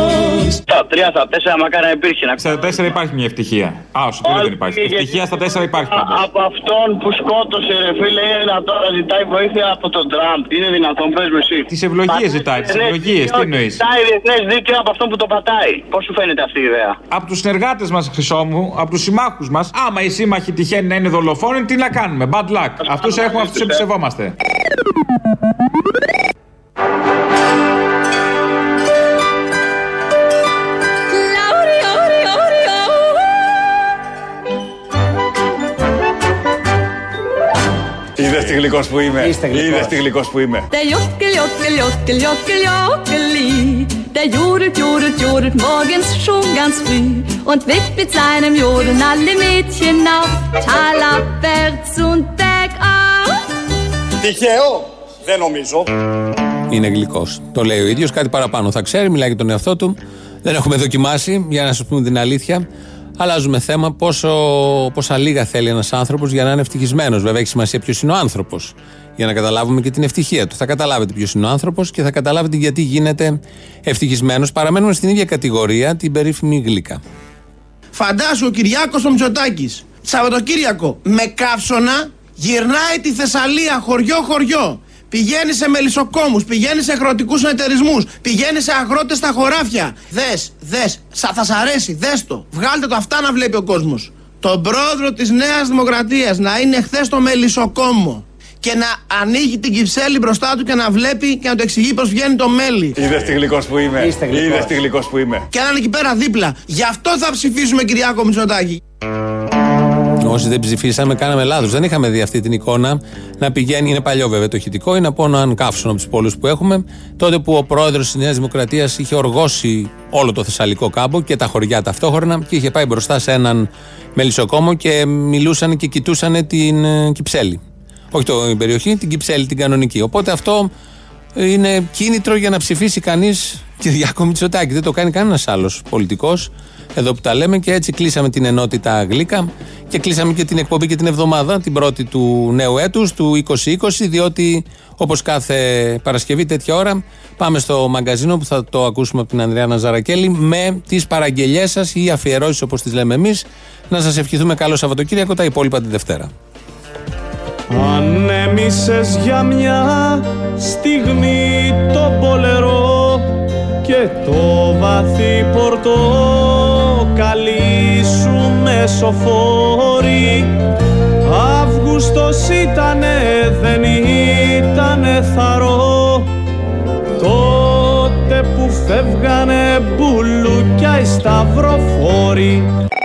Στα τρία, στα τέσσερα, μακάρι να υπήρχε. Να... Στα τέσσερα υπάρχει μια ευτυχία. Α, στο τρία δεν υπάρχει. Ευτυχία στα τέσσερα υπάρχει πάντως. Από αυτόν που σκότωσε, ρε φίλε, είναι δυνατόν να ζητάει βοήθεια από τον Τραμπ. Είναι δυνατόν, πες με εσύ. Τις ευλογίες ζητάει, τις ευλογίες, τι εννοείς; Ζητάει διεθνέ δίκαιο από αυτόν που το πατάει. Πώς σου φαίνεται αυτή η ιδέα; Από τους συνεργάτες μας, Χρυσό μου, από τους συμμάχους μας, άμα οι σύμμαχοι τυχαίνει να είναι δολοφόνοι, τι να κάνουμε; Bad luck. Αυτούς έχουμε, αυτούς εμπιστευόμαστε. Τι γλυκός που είμαι. Είδες τι γλυκός που είμαι. Der Juckel, Juckel, Juckel, Juckel, Juckeli Der judelt, judelt, judelt morgens schon ganz früh Und weckt mit seinem Jodeln alle Mädchen auf Talabwärts und bergauf Τυχαίο. Δεν νομίζω. Είναι γλυκός. Το λέει ο ίδιος, κάτι παραπάνω θα ξέρει, μιλάει για τον εαυτό του. Δεν έχουμε δοκιμάσει, για να σας πούμε την αλήθεια. Αλλάζουμε θέμα. Πόσο, πόσα λίγα θέλει ένας άνθρωπος για να είναι ευτυχισμένος. Βέβαια, έχει σημασία ποιος είναι ο άνθρωπος. Για να καταλάβουμε και την ευτυχία του. Θα καταλάβετε ποιος είναι ο άνθρωπος και θα καταλάβετε γιατί γίνεται ευτυχισμένος. Παραμένουμε στην ίδια κατηγορία, την περίφημη γλύκα. Φαντάσου ο Κυριάκος ο Μητσοτάκης Σαββατοκύριακο με καύσωνα γυρνάει τη Θεσσαλία χωριό-χωριό. Πηγαίνεις σε μελισσοκόμους, πηγαίνεις σε αγροτικούς εταιρισμούς, πηγαίνεις σε αγρότες στα χωράφια. Δες, δες, σα, θα σ' αρέσει, δες το. Βγάλτε το αυτά να βλέπει ο κόσμος. Τον πρόεδρο της Νέας Δημοκρατίας να είναι χθες στο μελισσοκόμο και να ανοίγει την κυψέλη μπροστά του και να βλέπει και να το εξηγεί πως βγαίνει το μέλι. Είδες τι γλυκός που είμαι. Είδες τι γλυκός που είμαι. Και να είναι εκεί πέρα δίπλα. Γι' αυτό θα ψηφίσουμε Κυριάκο Μητσοτάκη. Όσοι δεν ψηφίσαμε, κάναμε λάθος. Δεν είχαμε δει αυτή την εικόνα να πηγαίνει. Είναι παλιό βέβαια το ηχητικό. Είναι από έναν καύσωνο από τους πόλους που έχουμε. Τότε που ο πρόεδρος της Νέας Δημοκρατίας είχε οργώσει όλο το Θεσσαλικό κάμπο και τα χωριά ταυτόχρονα και είχε πάει μπροστά σε έναν μελισσοκόμο και μιλούσαν και κοιτούσαν την ε, Κυψέλη. Όχι το, την περιοχή, την Κυψέλη, την κανονική. Οπότε αυτό είναι κίνητρο για να ψηφίσει κανείς Κυριάκο Μητσοτάκη. Δεν το κάνει κανένας άλλος πολιτικός. Εδώ που τα λέμε και έτσι κλείσαμε την ενότητα Γλύκα και κλείσαμε και την εκπομπή και την εβδομάδα, την πρώτη του νέου έτους, του 2020, διότι όπως κάθε Παρασκευή τέτοια ώρα πάμε στο μαγκαζίνο που θα το ακούσουμε από την Ανδρέα Ναζαρακέλη με τις παραγγελίε σας ή αφιερώσεις όπως τις λέμε εμείς. Να σας ευχηθούμε καλό Σαββατοκύριακο, τα υπόλοιπα τη Δευτέρα. Ανέμισες για μια στιγμή το πολερό και το βαθύ πορτοκαλί σου μεσοφόρη Αύγουστος ήτανε, δεν ήτανε θαρό. Τότε που φεύγανε μπουλούκια οι σταυροφόροι. Θέλω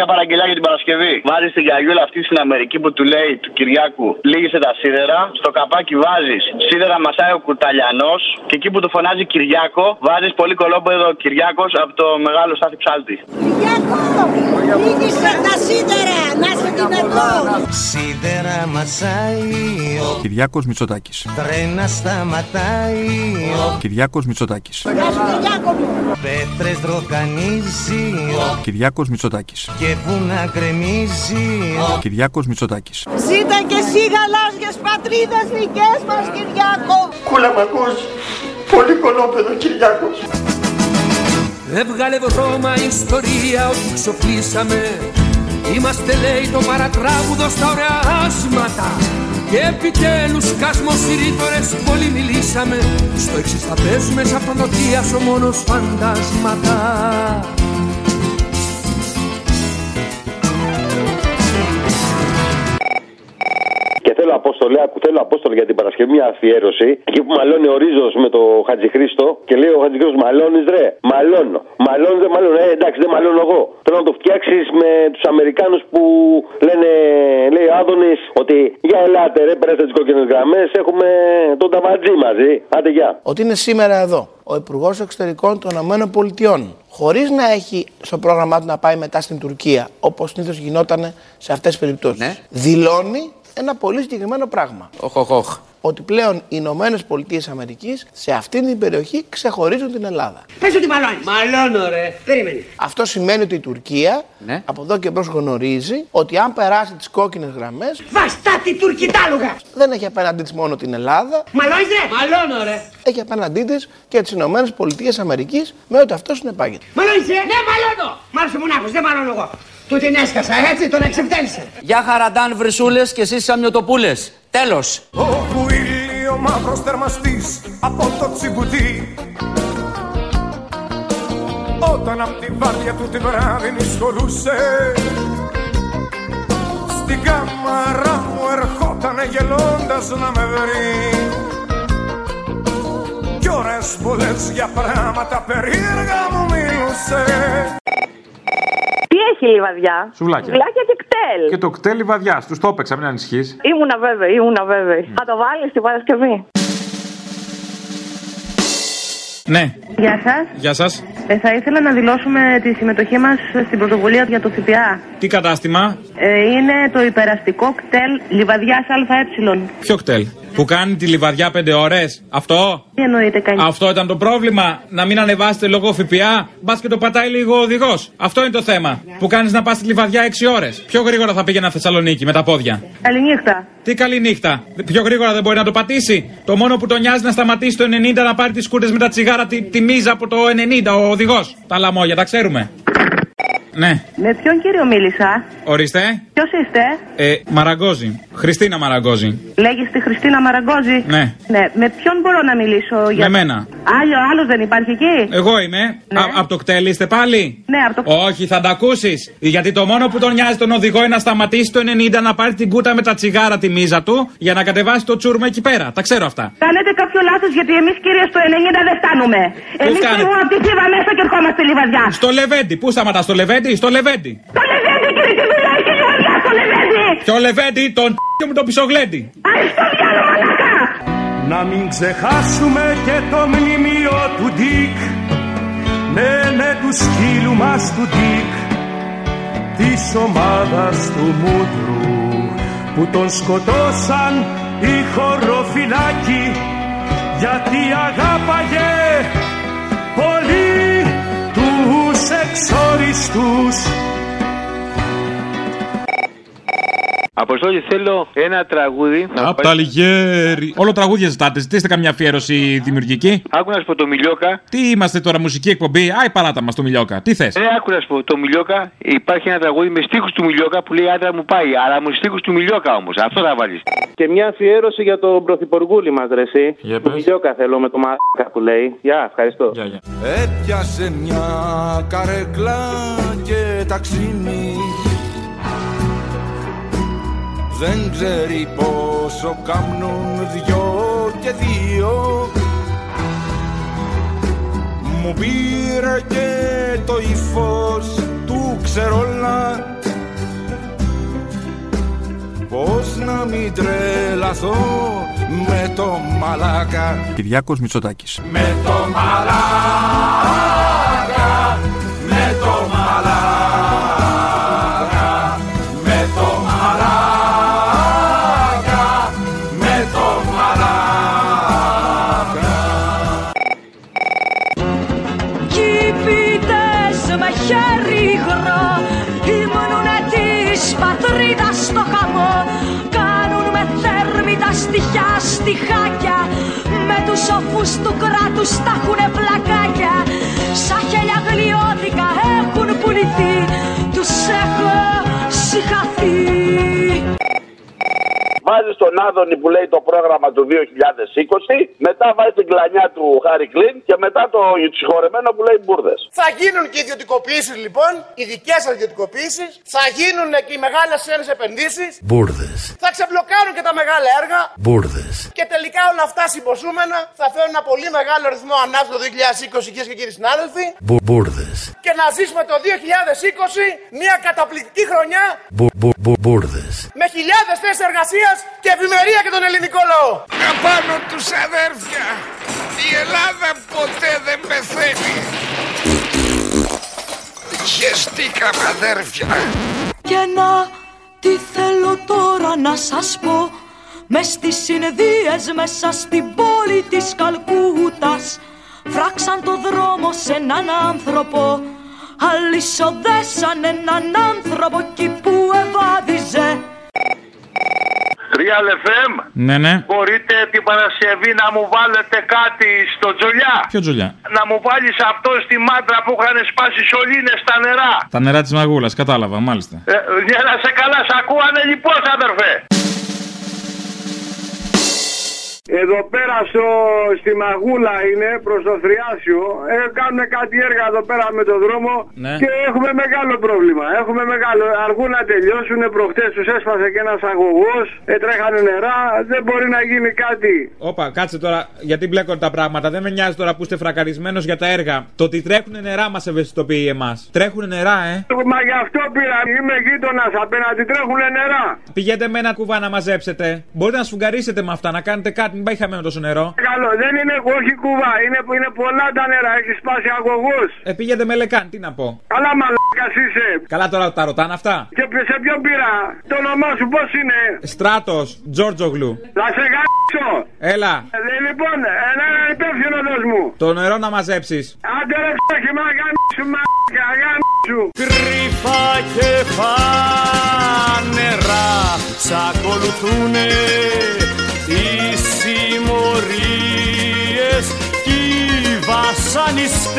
μια παραγγελιά για την Παρασκευή. Βάζει την καγιούλα αυτή στην Αμερική που του λέει του Κυριάκου Πλήγησε τα σίδερα. Στο καπάκι βάζεις σίδερα μασάει ο Κουταλιανός. Και εκεί που του φωνάζει Κυριάκο, βάζεις πολύ κολόπεδο Κυριάκος από το μεγάλο στάθι ψάλτη. Πλήγησε τα σίδερα, να είσαι δυνατό. Σίδερα μασάει ο Κυριάκος Μητσοτάκης. τρένα σταματάει ο Κυριάκος Μητσοτάκης. Πέτρες δροκανίζει ο Κυριάκος Μητσοτάκης. και βουνά γκρεμίζει ο Κυριάκος Μητσοτάκης. Ζήτα και εσύ γαλάζιες πατρίδες δικές μας Κυριάκο. Κούλα μ' ακούς. Πολύ κολόπεδο Κυριάκος. Έβγαλε βρώμα η ιστορία ότι ξοφλήσαμε Είμαστε λέει το παρατράγουδο στα ωραία άσματα. Και επιτέλους κασμοσυρρήτορες πολύ μιλήσαμε. Στο εξής θα παίζουμε σαν πρωτοτίασο μόνος φαντάσματα θέλω θέλω Απόστολε, άκου, θέλω Απόστολε για την Παρασκευή μια αφιέρωση. Εκεί που μαλώνει ο Ρίζος με το Χατζηχρήστο και λέει ο Χατζηχρήστο Μαλώνεις ρε. Μαλώνω. Μαλώνω δεν μαλώνω. Ε, εντάξει, δεν μαλώνω εγώ. Θέλω να το φτιάξεις με τους Αμερικάνους που λένε, λέει ο Άδωνης, ότι για ελάτε ρε, περάστε τις κόκκινες γραμμές. Έχουμε τον Ταβατζή μαζί. Άντε, γεια. Ότι είναι σήμερα εδώ ο Υπουργός Εξωτερικών των ΗΠΑ, χωρίς να έχει στο πρόγραμμά του να πάει μετά στην Τουρκία, όπως συνήθως γινόταν σε αυτές τις περιπτώσεις, δηλώνει ένα πολύ συγκεκριμένο πράγμα. Οχ, οχ, οχ. Ότι πλέον οι Ηνωμένες Πολιτείες Αμερικής σε αυτήν την περιοχή ξεχωρίζουν την Ελλάδα. Πες ότι μαλώνεις. Μαλώνω ρε. Περίμενε. Αυτό σημαίνει ότι η Τουρκία Ναι. από εδώ και μπρος γνωρίζει ότι αν περάσει τις κόκκινες γραμμές. Βαστάτη τουρκιτάλουγα. Δεν έχει απέναντί της μόνο την Ελλάδα. Μαλώνεις ρε. Μαλώνω ρε. Έχει απέναντί της και τις Ηνωμένες Πολιτείες Αμερικής με ό,τι αυτό συνεπάγεται. Μαλώνεις ρε. Ναι μαλώνω. Μ' άρεσε μονάχος. Δεν μαλώνω εγώ. Του την έσκασα έτσι. Τον εξεπτέλισε. Γεια χαραντάν βρυσούλες και εσείς σαμιωτοπούλες. Τέλος. Όπου ήλιο μαύρος θερμαστής από το τσιμπουτί Όταν απ' τη βάρδια του τη βράδυ νησκολούσε Στην κάμαρα μου ερχότανε γελώντας να με βρει Κι ώρες πολλές για πράγματα περίεργα μου μιλούσε Τι έχει λιβαδιά. Σουβλάκια. Σουβλάκια και κτέλ. Και το κτέλι βαδιά, του το έπαιξα, μην ανησυχείς. Ήμουνα βέβαιη, ήμουνα βέβαιη. Θα το βάλεις την Παρασκευή. Ναι, Γεια σας. γεια σας. Ε, θα ήθελα να δηλώσουμε τη συμμετοχή μας στην πρωτοβουλία για το ΦΠΑ. Τι κατάστημα, Ε, είναι το υπεραστικό κτέλ λιβαδιά ΑΕ. ποιο κτέλ; Που κάνει τη λιβαδιά 5 ώρες; Αυτό; Τι εννοείται κανείς; Αυτό ήταν το πρόβλημα; Να μην ανεβάσετε λόγω ΦΠΑ; Μπας και το πατάει λίγο ο οδηγός. Αυτό είναι το θέμα. Που κάνεις να πας στη λιβαδιά 6 ώρες. Πιο γρήγορα θα πήγαινα Θεσσαλονίκη με τα πόδια. Καληνύχτα. Τι καλή νύχτα. Πιο γρήγορα δεν μπορεί να το πατήσει. Το μόνο που τον νοιάζει να σταματήσει το 90 να πάρει τις κούρτες με τα τσιγάρα τη, τη μίζα από το 90 ο οδηγός. Τα λαμόγια, τα ξέρουμε. Ναι, Με ποιον κύριο μίλησα; ορίστε. Ποιος είστε; Ε, Μαραγκόζη. Χριστίνα Μαραγκόζη. Λέγεις τη Χριστίνα Μαραγκόζη; Ναι. Ναι. Με ποιον μπορώ να μιλήσω για. Με μένα. Άλλο, άλλο δεν υπάρχει εκεί. Εγώ είμαι. Από το κτέλ είστε πάλι; Ναι, από το Όχι, θα τα ακούσεις. Γιατί το μόνο που τον νοιάζει τον οδηγό είναι να σταματήσει το 90 να πάρει την κούτα με τα τσιγάρα τη μίζα του για να κατεβάσει το τσούρμα εκεί πέρα. Τα ξέρω αυτά. Κάνετε κάποιο λάθος γιατί εμείς κύριε στο 90 δεν φτάνουμε. Εμείς κάνετε; φύγουμε από τη Θήβα μέσα και ερχόμαστε λιβαδιά. Στο Λεβέντι. Πού σταματάς, στο Λεβέντι, στο Λεβέντι. Το Λεβέντι κύριε τι δουλειά έχει λιβαδιά στο Λεβέντι. Ποιο Λεβέντι, τον μου το πισογλέντι. Να μην ξεχάσουμε και το μνημείο του Ντίκ. Ναι, ναι, του σκύλου μας του Ντίκ. Της ομάδας του Μούτρου Που τον σκοτώσαν οι χωροφυλάκοι. Γιατί αγάπαγε πολύ τους εξόριστους Αποστόλη, θέλω ένα τραγούδι. Απ' τα λιγέρι. Όλο τραγούδια ζητάτε. Ζητήστε καμιά αφιέρωση δημιουργική. Άκου να σου πω το Μιλιόκα. Τι είμαστε τώρα, μουσική εκπομπή; Άι, παράτα μας το Μιλιόκα. Τι θες; Ε, άκου να σου πω το Μιλιόκα. Υπάρχει ένα τραγούδι με στίχους του Μιλιόκα που λέει άντρα μου πάει. Αλλά μου στίχους του Μιλιόκα όμως. Αυτό θα βάλεις. Και μια αφιέρωση για τον πρωθυπουργούλη μας, ρε εσύ. Για Το Μιλιόκα θέλω με το μαλάκα που λέει. Γεια, ευχαριστώ. Έπιασε μια καρέκλα και ταξίνι Δεν ξέρει πόσο κάμνουν δυο και δύο. Μου πήρε και το ύφος του ξερόλα. Πώς να μην τρελαθώ με το μαλάκα. Κυριάκος Μητσοτάκης. με το μαλάκα, τους κράτους τα έχουνε πλακάκια. Σαν χέλια γλιώδικα έχουν πουληθεί. Τους έχω συγχαθεί βάζει τον Άδωνη που λέει το πρόγραμμα του 2020, μετά βάζει την κλανιά του Χάρη Κλίν και μετά το συγχωρεμένο που λέει μπουρδες. Θα γίνουν και ιδιωτικοποιήσεις λοιπόν, οι δικέ σα ιδιωτικοποιήσεις. Θα γίνουν και οι μεγάλες ξένε επενδύσεις. Μπούρδε. Θα ξεμπλοκάρουν και τα μεγάλα έργα. Μπούρδε. Και τελικά όλα αυτά συμποσούμενα θα φέρουν ένα πολύ μεγάλο ρυθμό ανάπτυξης το 2020, κυρίες και κύριοι συνάδελφοι. Μπούρδε. Και να ζήσουμε το 2020 μια καταπληκτική χρονιά Μπούρδε. με χιλιάδες θέσεις εργασίας και ευημερία και τον ελληνικό λαό. Απάνω τους αδέρφια. Η Ελλάδα ποτέ δεν πεθαίνει. Χεστήκαμε αδέρφια. Και να τι θέλω τώρα να σας πω μες στις συνεδρίες μέσα στην πόλη της Καλκούτας Φράξαν το δρόμο σε έναν άνθρωπο Αλυσοδέσαν έναν άνθρωπο εκεί που ευάδιζε Real FM. Ναι, ναι. Μπορείτε την Παρασκευή να μου βάλετε κάτι στο τζολιά. Ποιο τζολιά. Να μου βάλεις αυτό στη μάντρα που είχαν σπάσει σωλήνες στα νερά. Τα νερά της μαγούλας, κατάλαβα, μάλιστα. Ε, για να σε καλά, σ' ακούανε λοιπόν, αδερφέ. Εδώ πέρα στο, στη Μαγούλα είναι προς το Θριάσιο. Ε, κάνουν κάτι έργα εδώ πέρα με το δρόμο Ναι. και έχουμε μεγάλο πρόβλημα. Έχουμε μεγάλο. Αργούν να τελειώσουν. Προχτές τους έσπασε και ένας αγωγός. Ε, τρέχανε νερά. Δεν μπορεί να γίνει κάτι. Όπα, κάτσε τώρα, γιατί μπλέκονται τα πράγματα. Δεν με νοιάζει τώρα που είστε φρακαρισμένος για τα έργα. Το ότι τρέχουν νερά μας ευαισθητοποιεί εμάς. Τρέχουν νερά, ε. Μα γι' αυτό πήρα. Είμαι γείτονας απέναντι. Τρέχουν νερά. Πηγαίνετε με ένα κουβά να μαζέψετε. Μπορείτε να σφουγγαρίσετε με αυτά, να κάνετε κάτι, μην πάει χαμένο τόσο νερό. Καλό. Δεν είναι όχι κουβά. Είναι, είναι πολλά τα νερά. Έχεις σπάσει αγωγό. Ε, πήγαινε με λεκάν, τι να πω. Καλά μαλάκας είσαι. Καλά τώρα τα ρωτάνε αυτά. Και σε ποιον πήρα; Το όνομά σου πώς είναι; Στράτος, Τζόρτζογλου. Θα σε γάμψω. Έλα, Ε, λοιπόν, ένα υπεύθυνο δώσ' μου. το νερό να μαζέψεις. Άντε ρε ψάχη, μα γάμψου, μα γάμψου. Κρυφά και φανερά σ' ακολουθούνε οι συμμορίες κι οι βασανιστές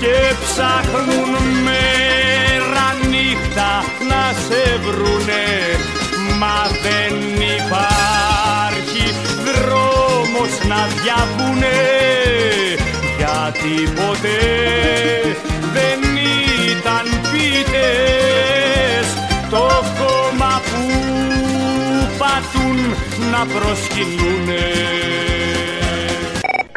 και ψάχνουν μέρα νύχτα να σε βρουνε. Μα δεν υπάρχει δρόμος να διαβούνε γιατί ποτέ να προσκυνούνε.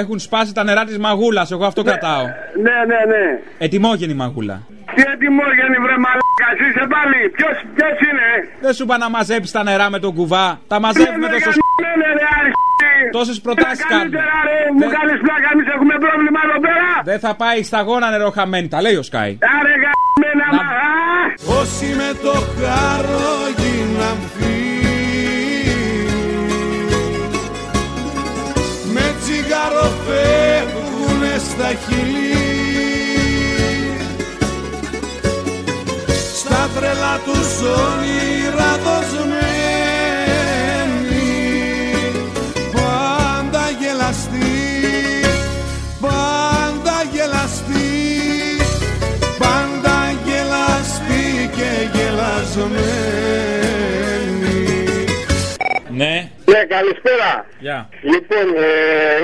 Έχουν σπάσει τα νερά της μαγούλας, εγώ αυτό κρατάω. Ναι, ναι, ναι. Ετοιμόγενη μαγούλα. Τι ετοιμόγενη βρε μαλάκα, είσαι πάλι. Ποιος, ποιος είναι; Δεν σου είπα να μαζέψεις τα νερά με τον κουβά. Τα μαζεύουμε Ναι, τόσο. ναι, ναι, ρε, αρχή. Τόσες προτάσεις Ε, κάνουμε. Καλύτερα ρε, μου κάνεις πλάκα, εμείς έχουμε πρόβλημα εδώ πέρα. Δεν θα πάει σταγόνα νερό χαμένη, τα λέει ο Σκάι. Άρε γαμμένα μα, α. Όσοι με το χάρο sorrir. Καλησπέρα. Γεια. Λοιπόν, ε,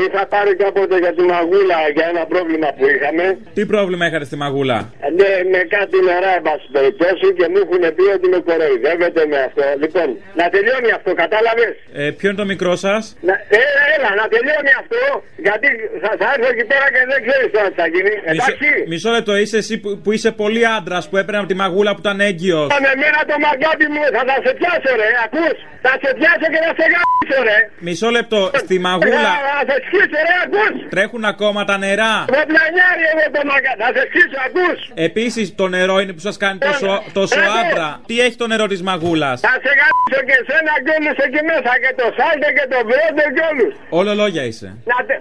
είχα πάρει κάποτε για τη μαγούλα για ένα πρόβλημα που είχαμε. Τι πρόβλημα είχατε στη μαγούλα; Ε, Ναι, με κάτι νερά, εν πάση περιπτώσει, και μου έχουν πει ότι με κοροϊδεύετε με αυτό. Λοιπόν, να τελειώνει αυτό, κατάλαβες; Ε, ποιο είναι το μικρό σας; Να, έλα, έλα, να τελειώνει αυτό, γιατί θα, θα έρθω εκεί πέρα και δεν ξέρεις τώρα τι θα γίνει. Εντάξει. Μισό λεπτό, είσαι εσύ που, που είσαι πολύ άντρας που έπαιρνε από τη μαγούλα που ήταν έγκυος. Με μένα το μαγκάτι μου, θα, θα σε πιάσω ρε, ακούς. Θα σε πιάσω και θα σε γάμισω ρε. Μισό λεπτό, στη μαγούλα. Θα, θα σε σκίσω σκίσω ρε ακούς. Τρέχουν ακόμα τα νερά. Με πλανιάρι εγώ το μαγκα. Να σε σκίσω ακούς. Επίσης το νερό είναι που σας κάνει τόσο, τόσο Ε, ναι. άντρα. Τι έχει το νερό της μαγούλας; Θα σε γάμισω και σένα κι όλους εκεί μέσα και το σάλτε και το βρόντε κι όλους. Όλο λόγια είσαι. Να τε...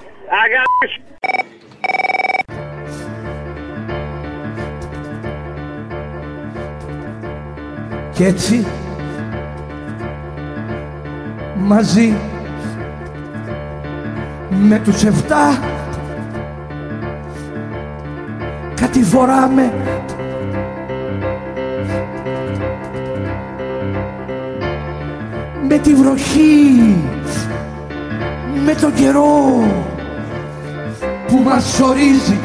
Αγάπης. Κι έτσι μαζί με τους εφτά. Κατηφοράμε με τη βροχή με τον καιρό που μας ορίζει.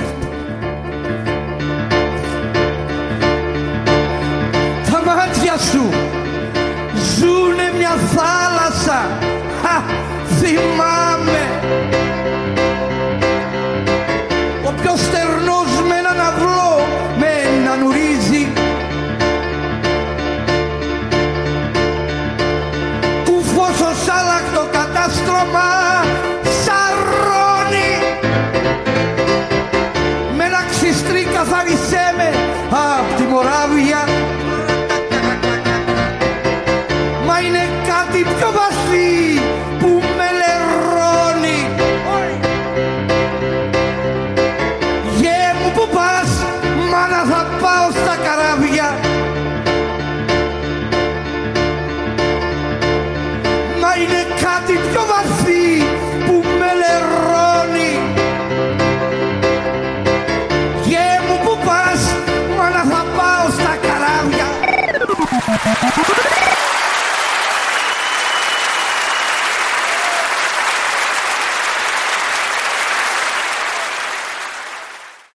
Τα μάτια σου ζουνε μια θάλασσα. Χα, θυμάμαι